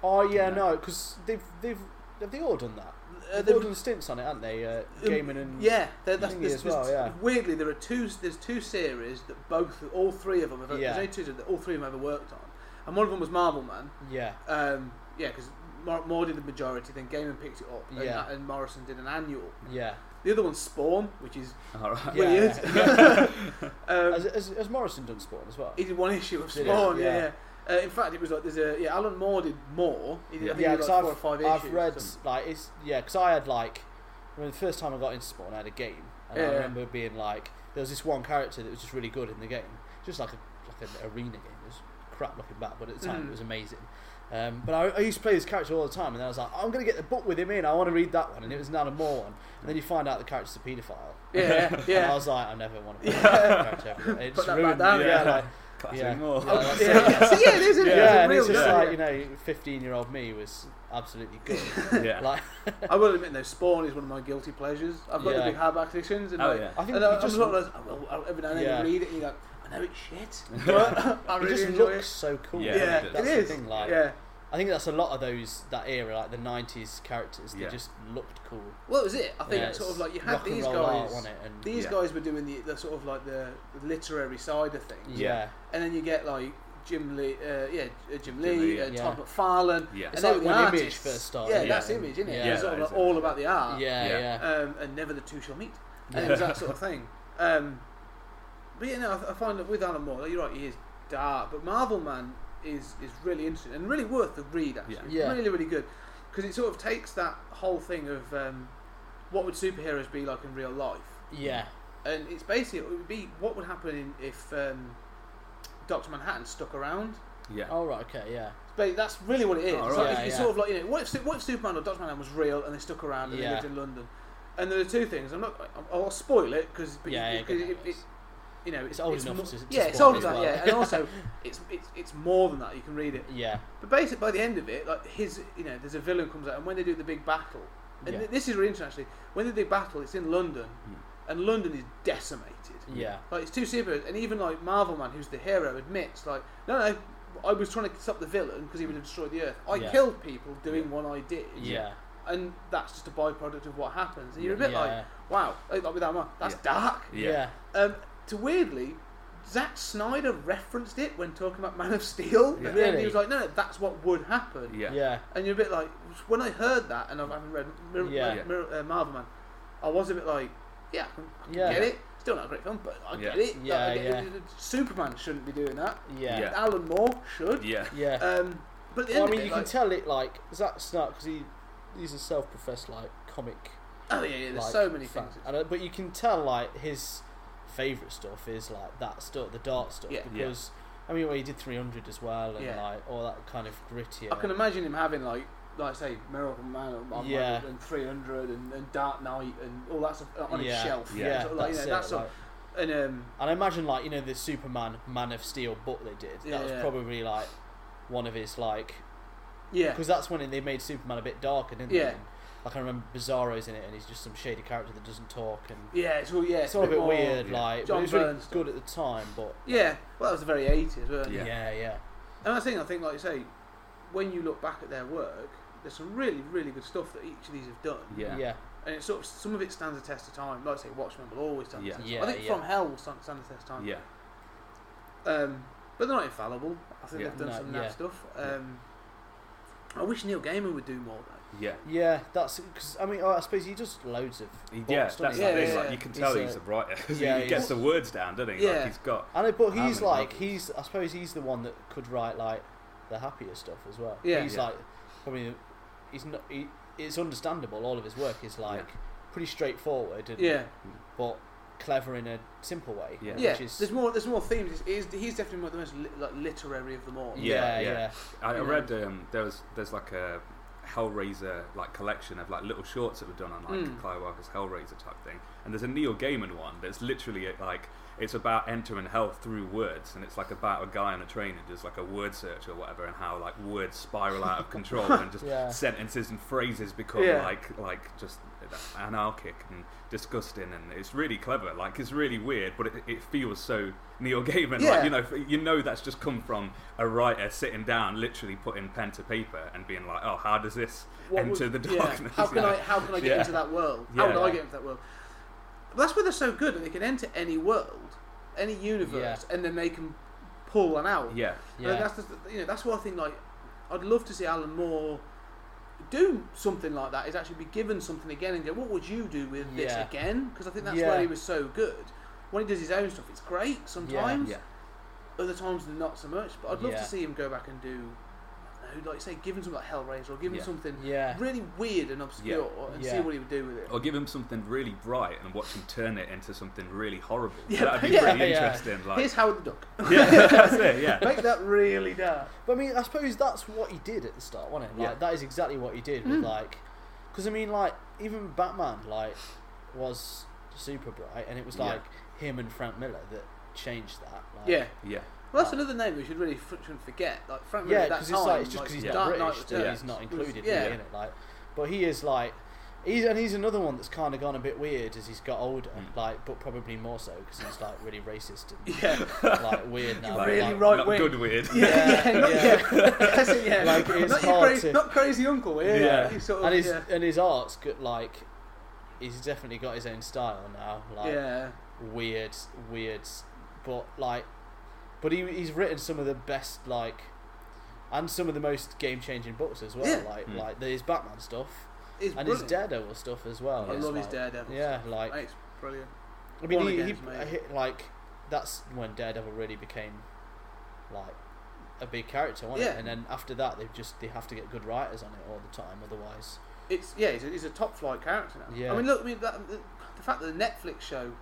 oh yeah, No. no, because they've they've have they all done that? Uh, They've all done stints on it, haven't they? Uh, Um, Gaiman and Yeah, that's, Thingy there's, as well, yeah. Weirdly, there are two. There's two series that both, all three of them. Have, Yeah. There's only two that all three of them ever worked on, and one of them was Marvel Man. yeah, Um, yeah, because Moore, Moore did the majority, then Gaiman picked it up, and, Yeah. and Morrison did an annual. yeah. The other one's Spawn, which is All right. Yeah. weird. <laughs> <laughs> um, Has, has, has Morrison done Spawn as well? he did one issue of Spawn, yeah. Yeah. yeah. Uh, in fact, it was like there's a yeah. Alan Moore did more. He did, yeah, because like I've, five I've issues. read like it's yeah, because I had like I mean, the first time I got into sport, I had a game, and I Yeah. remember being like, there was this one character that was just really good in the game, just like a like an arena game. It was crap looking back, but at the time Mm. it was amazing. Um, but I, I used to play this character all the time, and then I was like, I'm going to get the book with him in. I want to read that one, and it was an Alan Moore one. And then you find out the character's a paedophile. Yeah, <laughs> And I was like, I never want to play Yeah. that character. ever. It Put just that back ruined. down. yeah, Yeah. like, Classic yeah. more. Yeah, that's yeah, <laughs> yeah. It is, isn't it? yeah, It's and it's just guy. like you know, fifteen-year-old me was absolutely good. <laughs> yeah. like, I will admit though, Spawn is one of my guilty pleasures. I've got Yeah. the big hardback editions, and Oh, like, yeah. I think and I, just, I'm sort of like, I will, I'll, every now and then Yeah. you read it, and you go, I know it's shit, <laughs> But but I it just enjoy looks so cool. Yeah, Yeah, it it that's is. the thing. Like, yeah. I think that's a lot of those that era, like the '90s characters. They Yeah. just looked cool. Well, it was it. I think Yeah, sort of it's like you had rock and these roll guys. art, wasn't it? And These Yeah. guys were doing the, the sort of like the, the literary side of things, yeah, and then you get like Jim Lee, uh, yeah, uh, Jim Lee, Lee, uh, yeah. Todd McFarlane. Yeah. It's and they like were the when Image artists. first started, Yeah, yeah. that's Image, isn't it? Yeah. It was sort of Yeah, like all about the art. yeah, Yeah. yeah, um, and never the two shall meet. And <laughs> it was that sort of thing. Um, but yeah, no, I, I find that with Alan Moore, like, you're right, he is dark, but Marvel Man is is really interesting and really worth the read. Actually, Yeah. Yeah. really really good because it sort of takes that whole thing of um, what would superheroes be like in real life, yeah, and it's basically it would be what would happen in, if um, Doctor Manhattan stuck around. Yeah. Oh right, okay, yeah, But that's really what it is. Oh, It's, right. like, Yeah, it's yeah. sort of like you know, what if what if Superman or Doctor Manhattan was real and they stuck around and they lived in London? And there are two things. I'm not. I'll spoil it because yeah, yeah. it, good it, it, notes. You know, It's old it's enough to- to yeah, it's old enough. well. Yeah, and also <laughs> it's it's it's more than that. You can read it. yeah, But basically, by the end of it, like his, you know, there's a villain comes out, and when they do the big battle, and Yeah. th- this is really interesting. Actually, when they do the battle, it's in London, Hmm. and London is decimated. yeah, Like it's two superheroes, and even like Marvel Man, who's the hero, admits like, no, no, I was trying to stop the villain because he would have destroyed the Earth. I Yeah. killed people doing what I did, yeah, and that's just a byproduct of what happens. And you're a Yeah. bit like, wow, like with that that's dark. Yeah. yeah, Um, to weirdly, Zack Snyder referenced it when talking about Man of Steel. Yeah. At the end, Really? he was like, no, no, that's what would happen. Yeah. yeah, And you're a bit like, when I heard that, and I haven't read Mir- Yeah. Mir- Mir- uh, Marvel Man, I was a bit like, yeah, I can, I can Yeah. get it. Still not a great film, but I Yeah. get it. Yeah, Like, get yeah. it. Superman shouldn't be doing that. yeah, Yeah. Alan Moore should. Yeah. yeah. Um, but at the Well, I mean, of you it, can tell it like Zack Snyder because he he's a self-professed like comic. oh yeah, yeah, there's like, so many fan. things. And, uh, but you can tell like his favorite stuff is like that stuff, the dark stuff. Yeah. Yeah. Because I mean, well, he did 300 as well, and Yeah. like all that kind of grittier. I can imagine him having like, like I say, Miracle Man Yeah. and 300 and, and Dark Knight and all that stuff on yeah, his shelf. Yeah, sort of like, you that's know, it. that sort like- and um, and I imagine like you know the Superman Man of Steel book they did. Yeah, that was yeah. probably like one of his like yeah, because that's when they made Superman a bit darker, didn't Yeah. they? And, like I remember Bizarro's in it, and he's just some shady character that doesn't talk, and yeah, it's all yeah, it's all a bit more- weird. yeah. Like, but John it was really good at the time, but Yeah, well, that was the very 80s, weren't it? Yeah. yeah, yeah, And I think I think like you say, when you look back at their work, there's some really really good stuff that each of these have done. yeah, Yeah. And it sort of some of it stands the test of time. Like I say, Watchmen will always stand Yeah. the test. Yeah, of time. I think yeah. From Hell will stand, stand the test of time. Yeah. Um, but they're not infallible. I think Yeah. they've done No, some yeah. nice stuff. Yeah. Um, I wish Neil Gaiman would do more though. Yeah. yeah. That's because I mean, I suppose he does loads of. Books, Yeah, that's the Yeah, thing. yeah, Like you can tell He's he's a- a writer. <laughs> 'cause yeah, he gets the words down, doesn't he? Yeah. Like he's got. I know, but he's like novels? he's. I suppose he's the one that could write like the happier stuff as well. Yeah. he's Yeah. like probably he's not. He, it's understandable. All of his work is like pretty straightforward, and, Yeah, but clever in a simple way. Yeah. yeah. is There's more. There's more themes. He's, he's definitely one of the most li- like literary of them all. yeah, Yeah, yeah, yeah. I, I read um, there was there's like a Hellraiser like collection of like little shorts that were done on like Mm. Clive Barker's Hellraiser type thing, and there's a Neil Gaiman one that's literally like it's about entering hell through words, and it's like about a guy on a train who does like a word search or whatever, and how like words spiral out of control and <laughs> just Yeah. sentences and phrases become Yeah. like like just anarchic and disgusting, and it's really clever. Like it's really weird, but it, it feels so Neil Gaiman. Yeah. Like you know, you know that's just come from a writer sitting down, literally putting pen to paper and being like, oh, how does this What enter would- the <laughs> yeah, darkness? How can Yeah. I? How can I get Yeah. into that world? How Yeah. would I get into that world? But that's where they're so good. that They can enter any world, any universe, and then they can pull one out. Yeah, And yeah. that's the, you know that's what I think. Like, I'd love to see Alan Moore do something like that. Is actually be given something again and go, what would you do with this again? Because I think that's Yeah. where he was so good. When he does his own stuff, it's great sometimes. yeah, other times not so much. But I'd love Yeah. to see him go back and do, I like say, give him something like Hellraiser or give him Yeah. something Yeah. really weird and obscure and see what he would do with it. Or give him something really bright and watch him turn it into something really horrible. Yeah, That'd be yeah, pretty yeah. interesting. Like, Here's Howard the Duck. <laughs> yeah, that's it. Yeah. <laughs> Make that really dark. But I mean, I suppose that's what he did at the start, wasn't it? Like Yeah. that is exactly what he did with Mm. like, because I mean, like even Batman like was super bright, and it was Yeah. like him and Frank Miller that changed that. Like, Yeah. Yeah. Well, that's another name we should really f- shouldn't forget. Like Frank Miller yeah, at that because time. it's like it's just because like, he's Yeah. not Dark British that Returns he's not was- included yeah. really in it. Like, but he is like. He's, and he's another one that's kind of gone a bit weird as he's got older, Mm. like, but probably more so because he's like really racist and Yeah. like weird <laughs> now. Really like, right Not wing. good weird. <laughs> Yeah, yeah, not, yeah. yeah. <laughs> Yeah. Like, it's not, hard crazy, to- not crazy uncle. Yeah, Yeah. He's sort of, and his yeah. and his art's good. Like, he's definitely got his own style now. Like, yeah. weird, weird, but like, but he he's written some of the best like, and some of the most game changing books as well. Yeah. Like Hmm. like his Batman stuff It's and his. Daredevil stuff as well. I It's love his like- Daredevil. Yeah, stuff. like It's brilliant. I mean, Born he, he, Again's he- like that's when Daredevil really became like a big character, wasn't Yeah. it? And then after that, they've just they have to get good writers on it all the time, otherwise. It's yeah, he's a, he's a top flight character now. Yeah. I mean, look, I mean, that, the, the fact that the Netflix show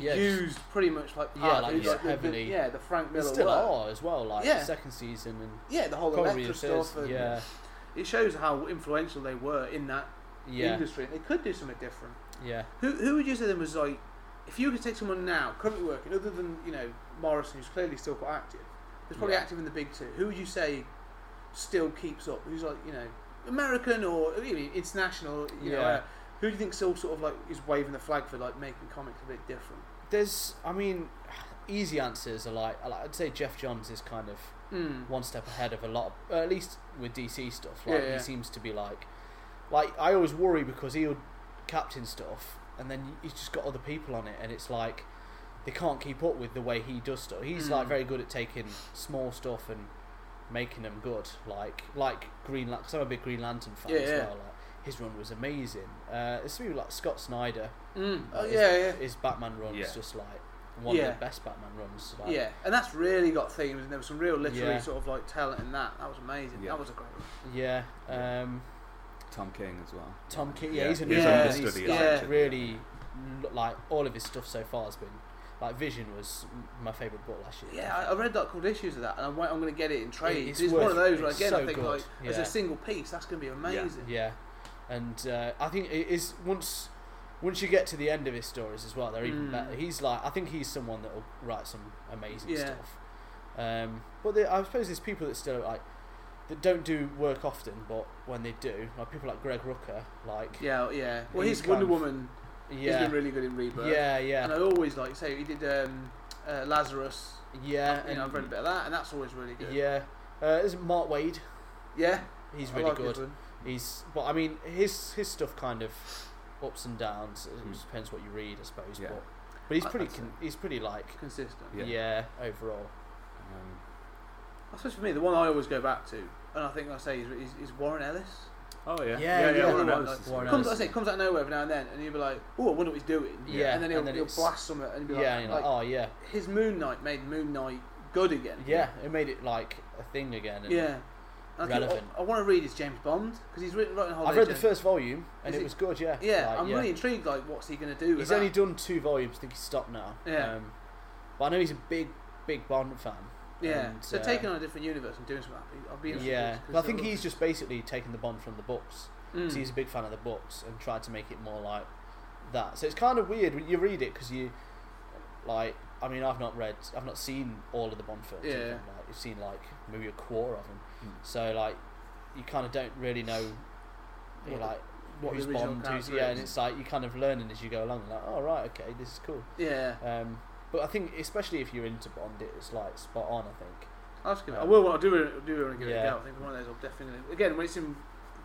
Yeah, used pretty much like Yeah, part like, yeah, the, the- heavily- yeah, the Frank they Miller still work. are as well. Like Yeah. second season and Yeah, the whole Elektra stuff. And yeah, It shows how influential they were in that yeah, industry. They could do something different. yeah. Who who would you say then was like, if you could take someone now currently working, other than you know Morrison, who's clearly still quite active, who's probably Yeah. active in the big two. Who would you say still keeps up? Who's like you know American or even international? You know, Yeah. uh, who do you think still sort of like is waving the flag for like making comics a bit different? There's, I mean, easy answers are like I'd say Geoff Johns is kind of Mm. one step ahead of a lot, of, at least with DC stuff. Like Yeah, yeah. he seems to be like, like I always worry because he'll captain stuff, and then he's just got other people on it, and it's like they can't keep up with the way he does stuff. He's like Mm. very good at taking small stuff and making them good, like like Green Lantern. I'm a big Green Lantern fan Yeah, as well. Like his run was amazing. Uh, it's people like Scott Snyder. Mm. Oh Like, yeah, his, yeah. His Batman runs Yeah. just like one Yeah. of the best Batman runs. Like, Yeah, and that's really got themes, and there was some real literary Yeah. sort of like talent in that. That was amazing. Yeah. That was a great one. Yeah. Yeah. Um, Tom King as well. Tom King, yeah, Yeah, he's a he's new. He's like, artist, really like all of his stuff so far has been like Vision was my favourite book last year. Yeah, I, I read like called issues of that, and I went, I'm going to get it in trade. it's It's, one of those where again so I think good, like as a single piece, that's going to be amazing. yeah, and uh, I think it is once once you get to the end of his stories as well, they're even Mm. better. He's like I think he's someone that will write some amazing Yeah. stuff. Um, but there, I suppose there's people that still like that don't do work often, but when they do, like people like Greg Rucka, like Yeah, yeah. Well, He's his Wonder of- Woman yeah, been really good in Rebirth. yeah, yeah, And I always like say he did um, uh, Lazarus. yeah, you know, I've read a bit of that, and that's always really good. yeah. Uh, there's Mark Waid. yeah. He's really like good. His one. He's, but I mean, his his stuff kind of ups and downs. It just depends what you read, I suppose. Yeah. But but he's I- pretty con- he's pretty like Consistent. Yeah. yeah, overall. Um, I suppose for me, the one I always go back to, and I think I say is, is, is Warren Ellis. oh yeah, Yeah, yeah, Warren yeah, Ellis like, Warren good. Comes, I Ellis. say, comes out of nowhere every now and then, and you'll be like, "Oh, I wonder what he's doing." Yeah, and then he'll, and then he'll blast something, and you'll be Yeah, like, and like, like, oh yeah, his Moon Knight made Moon Knight good again. yeah. It made it like a thing again. Yeah. I, Relevant. I, want to read his James Bond because he's written whole. I've read the first volume and it it- was good. Yeah, Yeah, Like, I'm really intrigued. Like, what's he going to do? With He's only that? done two volumes. I think he's stopped now. Yeah. Um, but I know he's a big big Bond fan. Yeah, and, so uh, taking on a different universe and doing something. I'll be, interested. Yeah, but I think he's just basically taken the Bond from the books. Mm. he's a big fan of the books and tried to make it more like that. So it's kind of weird when you read it because you like. I mean, I've not read, I've not seen all of the Bond films. Yeah. Like, you've seen like maybe a quarter of them. Mm. So like, you kind of don't really know, What- like what who's Bond, who's yeah, and it's like you kind of learning as you go along. Like, oh right, okay, this is cool. Yeah, Um, but I think especially if you're into Bond, it's like spot on. I think. I'll just give it. I Um, will. I do. Do want to give it a go. I think one of those. I'll definitely. Again, when it's in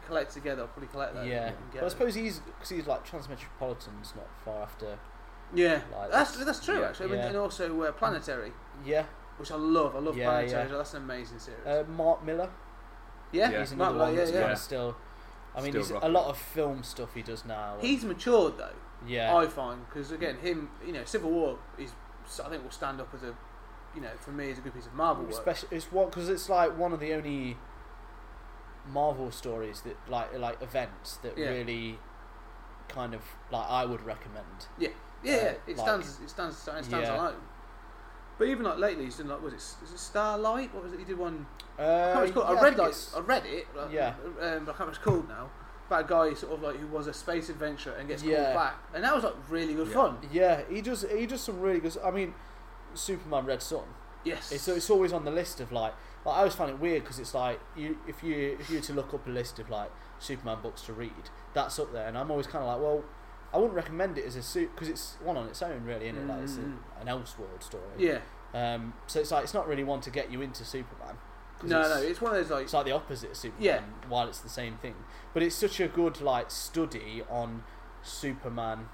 collect together, I'll probably collect that. yeah, but I suppose he's because he's like Transmetropolitan's not far after. Yeah, like, that's that's- true yeah. actually. I mean, Yeah. and also uh, Planetary, Yeah, which I love. I love Yeah, Planetary. yeah. That's an amazing series. uh, Mark Millar. yeah, Yeah. He's Mark another Millar, one yeah, that's yeah. kind Yeah. of still. I mean, Still he's a lot of film stuff he does now. He's matured though. yeah, I find because again, him, you know, Civil War is I think will stand up as a you know, for me, is a good piece of Marvel work. Especially, it's what because it's like one of the only Marvel stories that like like events that Yeah. really kind of like I would recommend. Yeah, yeah, Uh, yeah. It like- stands. It stands. It stands Yeah. alone. But even like lately, he's done like was it is it Starlight? What was it? He did one. I, Uh, can't remember what it's called. yeah, I read like it's- I read it. Like, Yeah. Um, but I can't remember what it's called now. About a guy sort of like who was a space adventurer and gets Yeah. called back, and that was like really good Yeah. fun. Yeah, he does. He does some really good. I mean, Superman Red Sun. Yes. It's it's always on the list of like. like I always find it weird because it's like you if you if you were to look up a list of like Superman books to read, that's up there, and I'm always kind of like, well, I wouldn't recommend it as a suit because it's one on its own, really, isn't it? Like it's Mm. a, an Elseworld story. yeah. Um, so it's like it's not really one to get you into Superman. No, it's, no. It's one of those like. it's like the opposite of Superman. Yeah. While it's the same thing, but it's such a good like study on Superman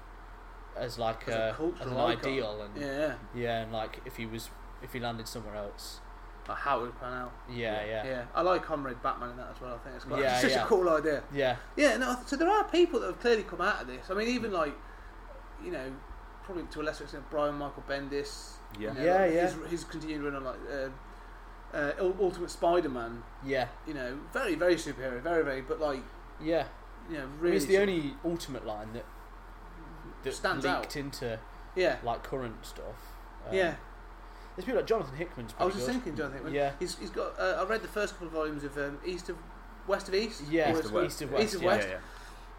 as like As a a, as an icon. ideal and yeah. yeah, and like if he was if he landed somewhere else. Like how it would pan out. Yeah, yeah, Yeah. I like Comrade Batman in that as well. I think it's quite Yeah, it's such yeah. a cool idea. yeah. Yeah, no. So there are people that have clearly come out of this. I mean, even like, you know, probably to a lesser extent, Brian Michael Bendis. Yeah. you know, Yeah, like yeah. His, his continued run on like uh, uh, Ultimate Spider-Man. Yeah, You know, very very superhero, very very, but like yeah. you know, I mean, really. it's the only ultimate line that that Stands leaked out. into Yeah. like current stuff. Um, yeah. There's people like Jonathan Hickman's. I was just good. thinking, Jonathan. Hickman. Yeah. He's he's got. Uh, I read the first couple of volumes of um, East of West of East. Yeah, Or East of West. East of West. East of. West. Yeah, yeah.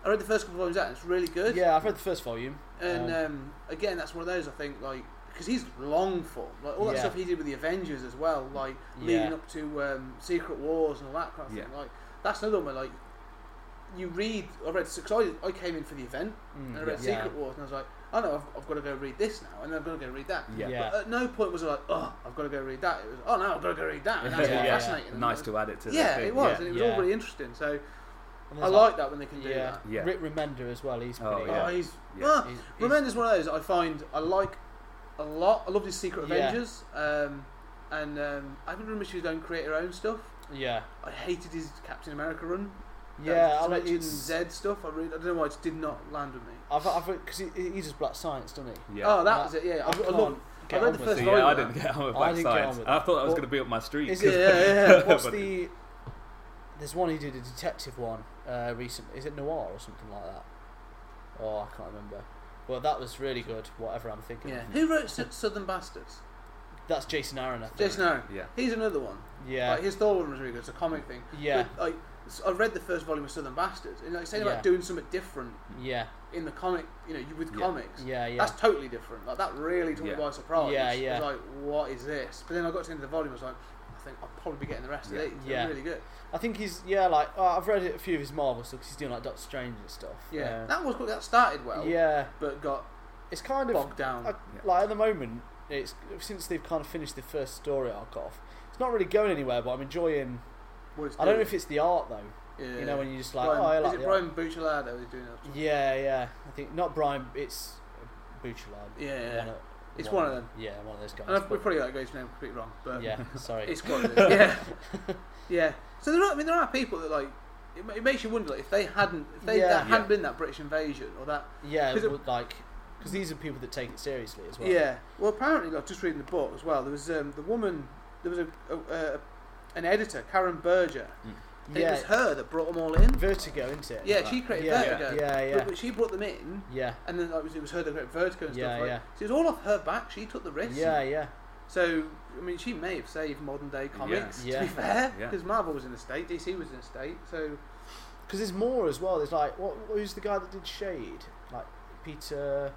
I read the first couple of volumes of that. And it's really good. Yeah, I've read the first volume. And Um, um, again, that's one of those I think like because he's long form, like all that Yeah. stuff he did with the Avengers as well, like Yeah. leading up to um, Secret Wars and all that kind of thing. Like that's another one where like you read. I read because I, I came in for the event mm, and I read yeah. Secret Wars and I was like, oh no, I've, I've got to go read this now, and then I've got to go read that. Yeah. Yeah. But at no point was it like, oh, I've got to go read that. It was, oh no, I've got to go read that. And that's Yeah, <laughs> yeah. fascinating. And Nice it was- to add it to Yeah, the thing. it was, Yeah. and it was Yeah. all really interesting. So I there's, like that when they can do yeah. that. Yeah. Rick Remender as well. He's Oh, pretty. yeah. Oh, he's, Yeah. well, He's, he's, Remender's one of those I find I like a lot. I love his Secret Yeah. Avengers, um, and um, I haven't really she don't create her own stuff. yeah, I hated his Captain America run. yeah. I I like like Z stuff. I really, I don't know why it just did not land with me. I've, I've because he, he does black science, doesn't he? Yeah. Oh, that Uh, was it. Yeah, I I, I can't love. I read the first So, volume yeah, I didn't get on with Black didn't get on Science. with I thought that was Well, going to be up my street. is 'cause- it- Yeah, yeah, yeah. <laughs> What's the? There's one he did a detective one uh, recently. Is it Noir or something like that? Oh, I can't remember. Well, that was really good. Whatever I'm thinking. Yeah. of. Who wrote Southern Bastards? That's Jason Aaron. I think. Jason Aaron. Yeah. He's another one. Yeah. Like, his Thor one was really good. It's a comic thing. yeah. But, like, s- I read the first volume of Southern Bastards, and like saying Yeah. about doing something different Yeah. in the comic, you know, with Yeah. comics. Yeah. Yeah. That's totally different. Like that really took Yeah. me by surprise. Yeah, I yeah. was like, what is this? But then I got to the end of the volume. I was like, I think I'll probably be getting the rest of these. They're Yeah. really good. I think he's yeah like oh, I've read a few of his Marvel stuff 'cause he's doing like Doctor Strange and stuff. Yeah, Uh, that was good. That started well, yeah. but got It's kind of bogged down. I, Yeah. like at the moment. It's since they've kind of finished the first story arc off. It's not really going anywhere, but I'm enjoying. I don't know if it's the art though. yeah. You know when you just like Brian, oh I is it Brian art. Bucciardo who's doing that? Yeah, yeah. I think not Brian. It's Bouchard. Yeah, yeah. One It's one of them. Yeah, one of those guys. And we probably got to go his name completely wrong, but yeah, sorry. it's yeah, <laughs> yeah. So there are, I mean, there are people that like. It, it makes you wonder like, if they hadn't, if they Yeah. there hadn't Yeah. been that British invasion or that yeah, 'cause it- would, like because these are people that take it seriously as well. Yeah. Well, apparently, like just reading the book as well, there was um, the woman. There was a, a, a an editor, Karen Berger. I think It was her that brought them all in. Vertigo, isn't it? Yeah, she created yeah, Vertigo. Yeah, yeah, But, but she brought them in, yeah, and then like, it was, it was her that created Vertigo and Yeah, stuff. Like, yeah. So it was all off her back. She took the risk. yeah, yeah. So I mean, she may have saved modern day comics. Yeah. To be fair, Yeah. because Marvel was in a state, DC was in a state. So Because there's more as well. There's like what? Who's the guy that did Shade? Like Peter,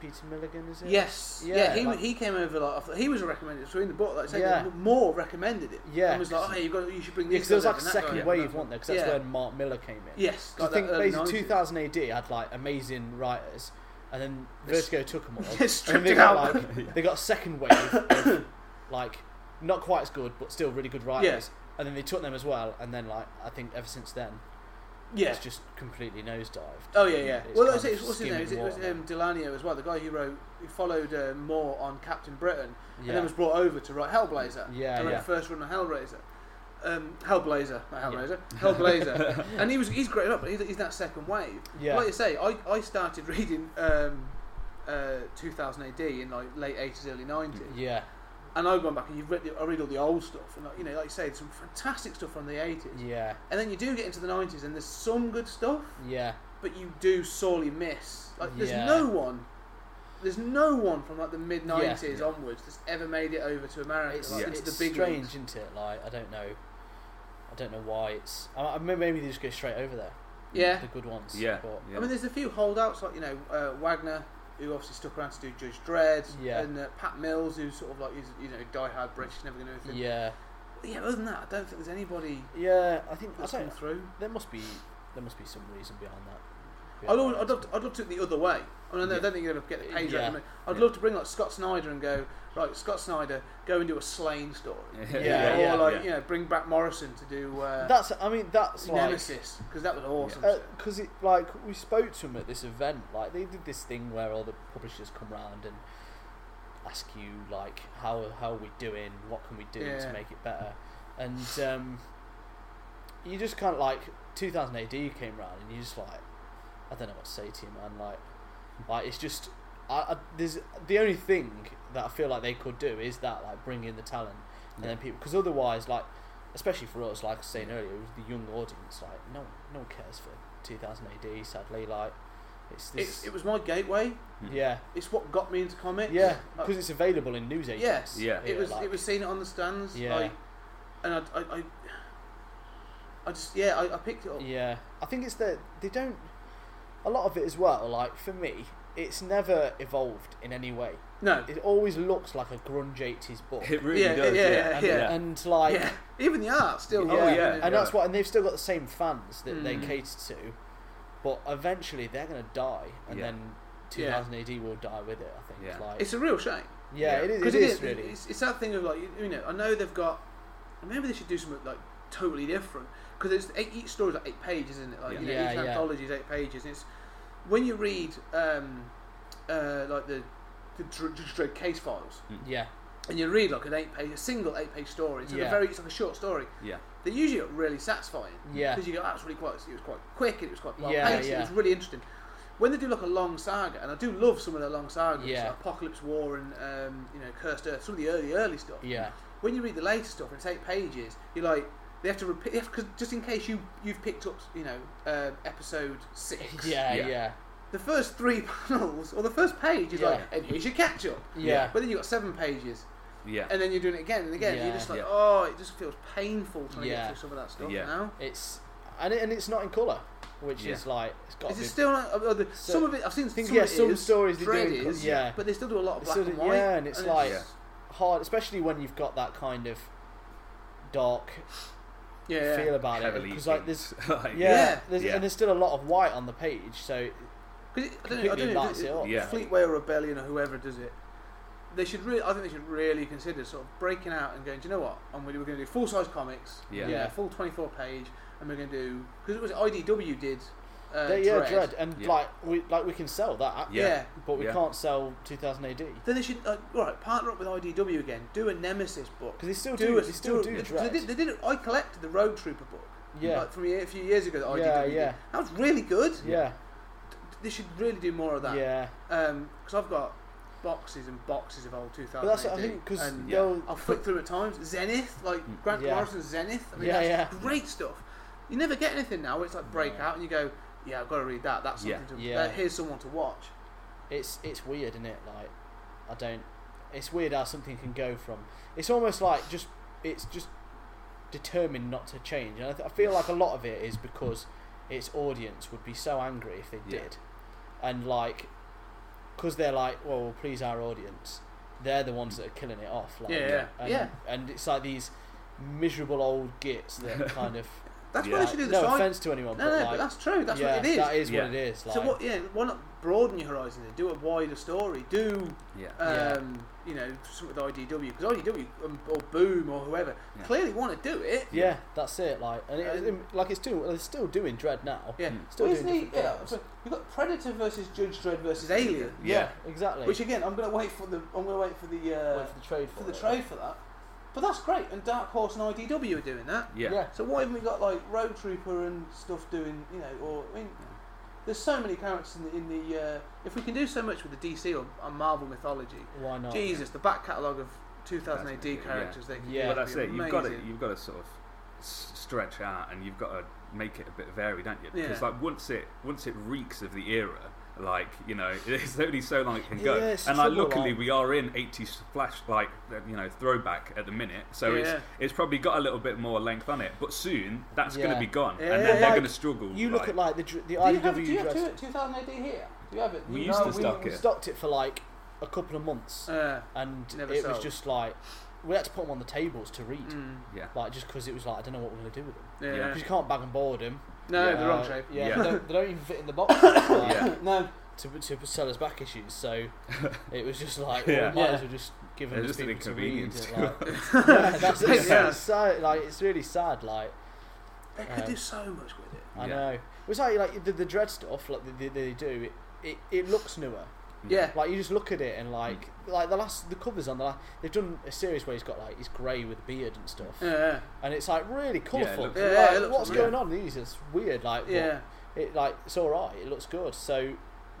Peter Milligan, is it? yes, yeah, Yeah, he, like- he came over like after- he was a recommended. So in the book, like say, Yeah. more recommended it. Yeah, and was like, oh, hey, you got, you should bring Yeah, this. because there was like a second guy. wave, wasn't there? Because that's Yeah. when Mark Millar came in. Yes, like I think basically 2000 AD had like amazing writers, and then Vertigo took them <laughs> all. They and stripped they it got like <laughs> they got a second wave of like not quite as good, but still really good writers. And then they took them as well, and then like I think ever since then, yeah. it's just completely nosedived. Oh yeah, yeah. It's well, kind I say, what's his name? skimming It was um, Delanio as well. The guy who wrote, who followed uh, Moore on Captain Britain, and Yeah, then was brought over to write Hellblazer. Yeah, to write yeah. the first run of Hellblazer. Um, Hellblazer, not Hellblazer, Hellblazer, <laughs> and he was he's great up, but he's, he's that second wave. yeah, Like you say, I, I started reading um, uh, 2000 AD in like late 80s, early 90s, yeah, and I've gone back and you've read the, I read all the old stuff, and like, you know, like you said, some fantastic stuff from the eighties, Yeah, and then you do get into the nineties, and there's some good stuff, yeah, but you do sorely miss. Like, there's Yeah. no one. There's no one from like the mid nineties Yeah. onwards that's ever made it over to America, it's, like, Yeah. it's the big strange, leagues. isn't it? Like I don't know, I don't know why it's. I, I maybe they just go straight over there. Yeah. the good ones. Yeah, but yeah. I mean, there's a few holdouts like you know uh, Wagner, who obviously stuck around to do Judge Dredd, Yeah. and uh, Pat Mills, who's sort of like is you know diehard British, never going to do anything. yeah, But yeah, other than that, I don't think there's anybody yeah. I think I that's come don't, through. there must be there must be some reason behind that. I'd, Behind I'd, love to, I'd love to do it the other way. I mean, I don't think you're going to get the page Yeah. right. I mean, I'd Yeah. love to bring like Scott Snyder and go right. Scott Snyder, go and do a Sláine story. <laughs> Yeah, or yeah. like yeah. you know, bring back Morrison to do uh, That's I mean that's like Nemesis because that was awesome. because it like we spoke to him at this event like they did this thing where all the publishers come round and ask you like how how are we doing what can we do Yeah. to make it better and um, you just kind of like 2000 AD came round and you just like I don't know what to say to you man like like it's just I, I there's the only thing that I feel like they could do is that like bring in the talent and then people because otherwise like especially for us like I was saying earlier with the young audience like no no one cares for 2000 AD sadly like it's It, this it was my gateway. Hmm. yeah It's what got me into comics. yeah Like, because it's available in news agents Yeah. it was like- it was seeing it on the stands. Yeah. Like, and I, I, I, I just yeah, I, I picked it up. Yeah, I think it's that they don't. A lot of it as well. Like for me, it's never evolved in any way. No. It always looks like a grunge eighties book, It really Yeah, does. yeah, Yeah, and, yeah. and like yeah. Even the art still. yeah, Oh, yeah. and that's what, and they've still got the same fans that they Mm. cater to, but eventually they're gonna die, and Yeah. then 2000 AD will die with it. I think. Yeah. Like, It's a real shame. yeah, yeah. it is. Because It it is is really. It's, it's that thing of like you- you know I know they've got maybe they should do something like totally different because it's eight, each story's like eight pages, isn't it? Like you know, Yeah. each Yeah, yeah. anthology is eight pages. And it's when you read um, uh, like the the Dr- Judge Dredd case files yeah, and you read like an eight page, a single eight page story. It's like Yeah. a very it's like a short story. Yeah. They usually are really satisfying. yeah, because you go, that's really quite. It was quite quick and it was quite well Yeah, paced. yeah. It was really interesting. When they do like a long saga, and I do love some of their long sagas, Yeah. like Apocalypse War and um, you know Cursed Earth, some of the early early stuff. yeah, When you read the later stuff and it's eight pages, you're like they have to repeat because just in case you you've picked up you know uh, episode six. <laughs> yeah, Yeah. yeah, The first three <laughs> panels or the first page is Yeah. like, and here's your catch up. yeah. But then you've got seven pages, Yeah. and then you're doing it again and again. Yeah. You're just like, Yeah. oh, it just feels painful trying to Yeah. get through some of that stuff Yeah. now. It's and it, and it's not in color, which Yeah. is like it's got Is it still not, uh, the, So- some of it? I've seen I think some yeah, it some is, stories they do Dredd in co- is, yeah. but they still do a lot of black still and white. yeah, and it's like- Yeah. hard, especially when you've got that kind of dark yeah, feel about it. Heavily Because like there's. <laughs> Like, yeah, Yeah. There's, Yeah. and there's still a lot of white on the page, so 'Cause it, I don't know, I completely don't know, lights it- it up. Yeah. Fleetway or Rebellion or whoever does it, they should really. I think they should really consider sort of breaking out and going. Do you know what? And we're going to do full size comics. Yeah. Yeah. full twenty four page, and we're going to do because it was IDW did. Uh, they, yeah, Dredd. Dredd, and Yeah. like we like we can sell that, Yeah. Yeah. but we Yeah. can't sell 2000 AD Then they should uh, all right partner up with IDW again. Do a Nemesis book. because they still Do do, a, they still do, do Dredd. They did, they did it. I collected the Rogue Trooper book. yeah, Like from a, year- a few years ago, that IDW Yeah, did. yeah. That was really good. yeah, They should really do more of that. yeah. because I've got boxes and boxes of old 2000 But that's what I think because and Yeah. they'll I'll flip through at times. Zenith, like. Grant Yeah. Morrison's Zenith. I mean, Yeah, that's yeah. great stuff. You never get anything now. Where it's like breakout, and you go, "Yeah, I've got to read that. That's Yeah. something to. Yeah. Uh, here's someone to watch." it's it's weird, isn't it? Like I don't. It's weird how something can go from. It's almost like just it's just determined not to change, and I, th- I feel like a lot of it is because its audience would be so angry if they Yeah. did, and like because they're like, well, we'll please our audience. They're the ones that are killing it off. Like, Yeah, yeah, and, yeah. And it's like these miserable old gits that <laughs> kind of. That's Yeah. what they should do. The no side. offense to anyone, no, but no, like, but that's true. That's yeah, what it is. That is Yeah. what it is. Like, so what? Yeah, why not broaden your horizons? Do a wider story. Do Yeah. Yeah. um, you know something with IDW because IDW um, or Boom or whoever Yeah. clearly want to do it. Yeah, that's it. Like, and it, Um, like it's still they're still doing Dredd now. Yeah, Mm. Still Well, doing isn't he- yeah, so you've got Predator versus Judge Dredd versus Alien. Yeah. exactly. Which again, I'm going to wait for the. I'm going to wait for the. Uh, Wait for the trade for, for the it. trade for that. But that's great, and Dark Horse and IDW are doing that. Yeah. Yeah. So why haven't we got like Rogue Trooper and stuff doing? You know, or I mean, there's so many characters in the. In the uh, if we can do so much with the DC or, or Marvel mythology, Why not? Jesus, the back catalogue of 2000 AD That's- characters they can Yeah. But that's be it. You've got to amazing. you've got to sort of s- stretch out, and you've got to make it a bit varied, don't you? Yeah. Because like once it once it reeks of the era, like you know, <laughs> there's only so long it can go. Yeah, and like luckily like- we are in 80s flash like uh, you know throwback at the minute, so it's Yeah. it's probably got a little bit more length on it. But soon that's going to be gone, Yeah, and yeah, then they're like, going to struggle. You look like- at like the dr- the Do you have, IDW do you have dress. 2000 AD here? Do you have it? We You used to we, stock we it. stocked it for like a couple of months, Uh, and Never it was just like we had to put them on the tables to read, mm, yeah. like just because it was like I don't know what we're gonna do with them yeah. Yeah. because you can't bag and board them. No, Yeah. the wrong shape. Yeah, Yeah. They, <laughs> don't, they don't even fit in the box. <laughs> Yeah. <laughs> No. To, to sell us back issues, so it was just like, Yeah. well, we might as well just give them They're to just an people to read. inconvenience and, to like, yeah, that's it. Yeah. It's sad, like it's really sad. Like They could Um, do so much with it. I Yeah. know, was like like the, the Dredd stuff, like they, they, they do. It, it it looks newer. Yeah. Like you just look at it and like like the last the covers on the last, they've done a series where he's got like he's grey with beard and stuff, Yeah. and it's like really colourful. looks- Yeah, Like, it what's really- going on in these? It's weird. Like what- Yeah. it like it's all right. It looks good. So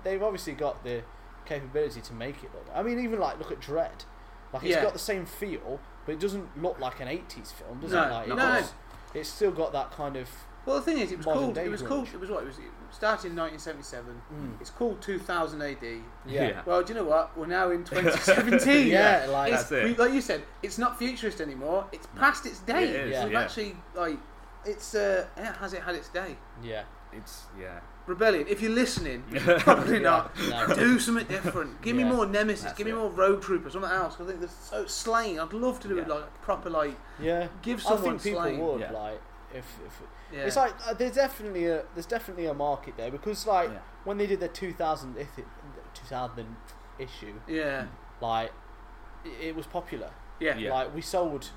they've obviously got the capability to make it look. I mean, even like look at Dredd. Like it's Yeah. got the same feel, but it doesn't look like an '80s film, does No, it? Like, no, it no. does- It's still got that kind of. Well, the thing is, it was Modern called. It was called. It was what? It was. It started in 1977. Mm, It's called 2000 AD. yeah. Yeah. Well, do you know what? We're now in <laughs> 2017. Yeah, like It's, That's it. we- like you said, it's not futurist anymore. It's past its day. It is, Yeah. We've yeah. actually like, it's uh, yeah, has it had its day? yeah. It's yeah. Rebellion. If you're listening, <laughs> probably not. No. Do something different. Give me more Nemesis. That's Give me it. more Rogue Trooper. Something else. 'cause I think they're so Sláine. I'd love to do it like proper like. Yeah. Give I someone think people Sláine. would Yeah. like if if Yeah. it's like uh, there's definitely a there's definitely a market there because like Yeah. when they did the 2000 if it, 2000 issue yeah. like it, it was popular Yeah. Yeah. like we sold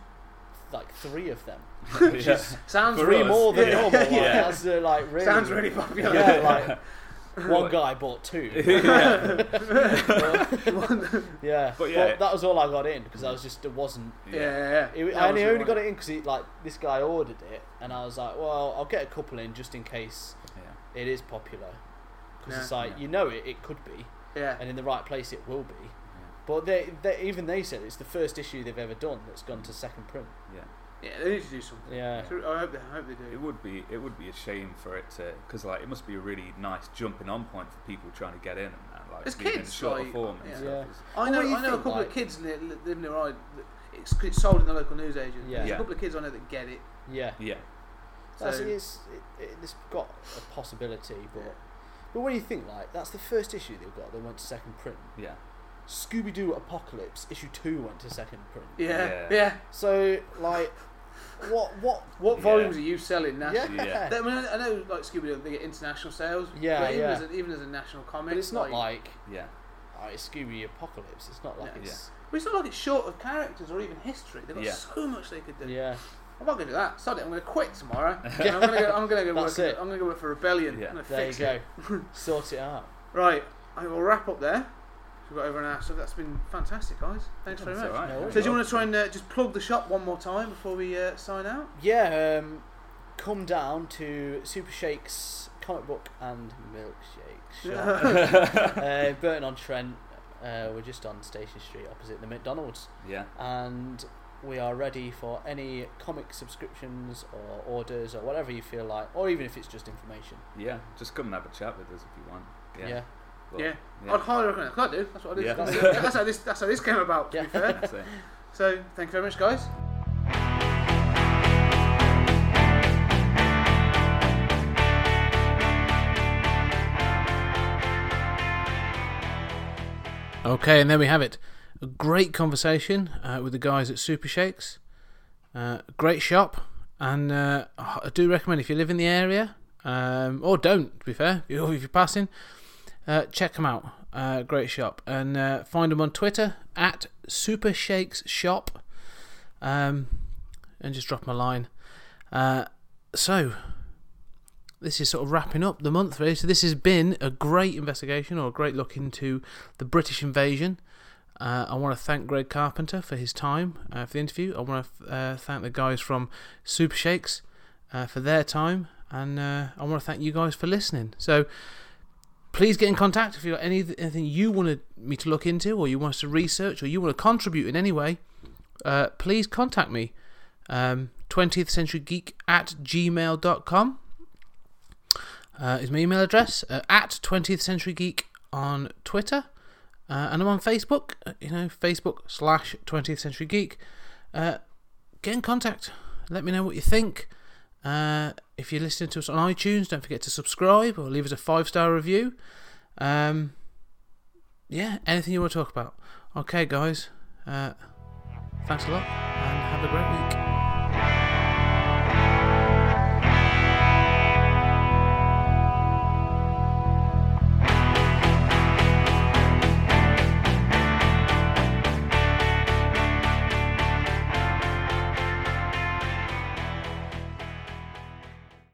like three of them <laughs> yeah. Sounds For three more than Yeah. normal like, Yeah. that's uh, like really Sounds really popular. yeah like <laughs> one guy bought two <laughs> yeah. <laughs> yeah But yeah. that was all I got in because I was just it wasn't Yeah, yeah, yeah. It, That I was only, the only one. got it in because he like this guy ordered it, and I was like, well, I'll get a couple in just in case Yeah. it is popular. Because Yeah. it's like Yeah. you know it, it could be, Yeah. and in the right place it will be. But they, they even they said it's the first issue they've ever done that's gone to second print. Yeah. Yeah, they need to do something. Yeah, So I hope they, I hope they do. It would be it would be a shame for it to because like it must be a really nice jumping on point for people trying to get in and that like As being in kids, shorter like, form and yeah. stuff. Yeah. is- I know, What do you I know a couple like- of kids li- li- living near I. It's, it's sold in the local newsagent. Yeah. There's Yeah. a couple of kids I know that get it. yeah. yeah. That's, So- it's, it, it, it's got a possibility, but Yeah. but when you think like that's the first issue they've got, they went to second print. Yeah. Scooby Doo Apocalypse issue two went to second print. Yeah, Yeah. yeah. So like, what what What Yeah. volumes are you selling nationally? Yeah. Yeah. I, mean, I know, like Scooby Doo, they get international sales. Yeah, but even yeah. As a, even as a national comic, But it's not like, Yeah. it's Scooby Apocalypse. It's not like Yeah. it's Well, it's not like it's short of characters or even history. They've got Yeah. so much they could do. yeah. I'm not going to do that. Sod it. I'm going to quit tomorrow. <laughs> And I'm going to go. I'm going to go That's work. it. I'm going to go work for Rebellion. Yeah. I'm gonna There you fix go. it. <laughs> sort it out. Right. I will wrap up there. We've got over an hour, so that's been fantastic, guys. Thanks very much. all right. No. So do you want to try and uh, just plug the shop one more time before we uh, sign out? Yeah. Um, come down to Super Shakes comic book and milkshake shop. <laughs> uh, Burton on Trent. Uh, we're just on Station Street opposite the McDonald's, Yeah. and we are ready for any comic subscriptions or orders or whatever you feel like, or even if it's just information. Yeah. Just come and have a chat with us if you want. Yeah. Yeah. Well, yeah. yeah. I'd highly recommend it. 'cause I do. That's what I do. Yeah. That's, that's how this. That's how this came about. To Yeah. be fair. That's. So thank you very much, guys. Okay, and there we have it. A great conversation uh, with the guys at Super Shakes. Uh, great shop, and uh, I do recommend if you live in the area, um, or don't, to be fair, if you're if you're passing, uh, check them out. Uh, great shop, and uh, find them on Twitter at Super Shakes Shop, um, and just drop them a line. Uh, so, this is sort of wrapping up the month, really. So this has been a great investigation or a great look into the British invasion. Uh, I want to thank Greg Carpenter for his time uh, for the interview. I want to thank the guys from Super Shakes for their time, and I want to thank you guys for listening. So please get in contact if you've got any, anything you wanted me to look into, or you want us to research, or you want to contribute in any way. uh, please contact me. Um, 20th Century Geek at gmail.com uh, is my email address. Uh, at 20th Century Geek on Twitter. Uh, and I'm on Facebook, uh, you know, Facebook slash 20th Century Geek. Uh, get in contact. Let me know what you think. If you're listening to us on iTunes, don't forget to subscribe or leave us a five star review. Um, yeah, anything you want to talk about. Okay, guys. Uh, thanks a lot and have a great week.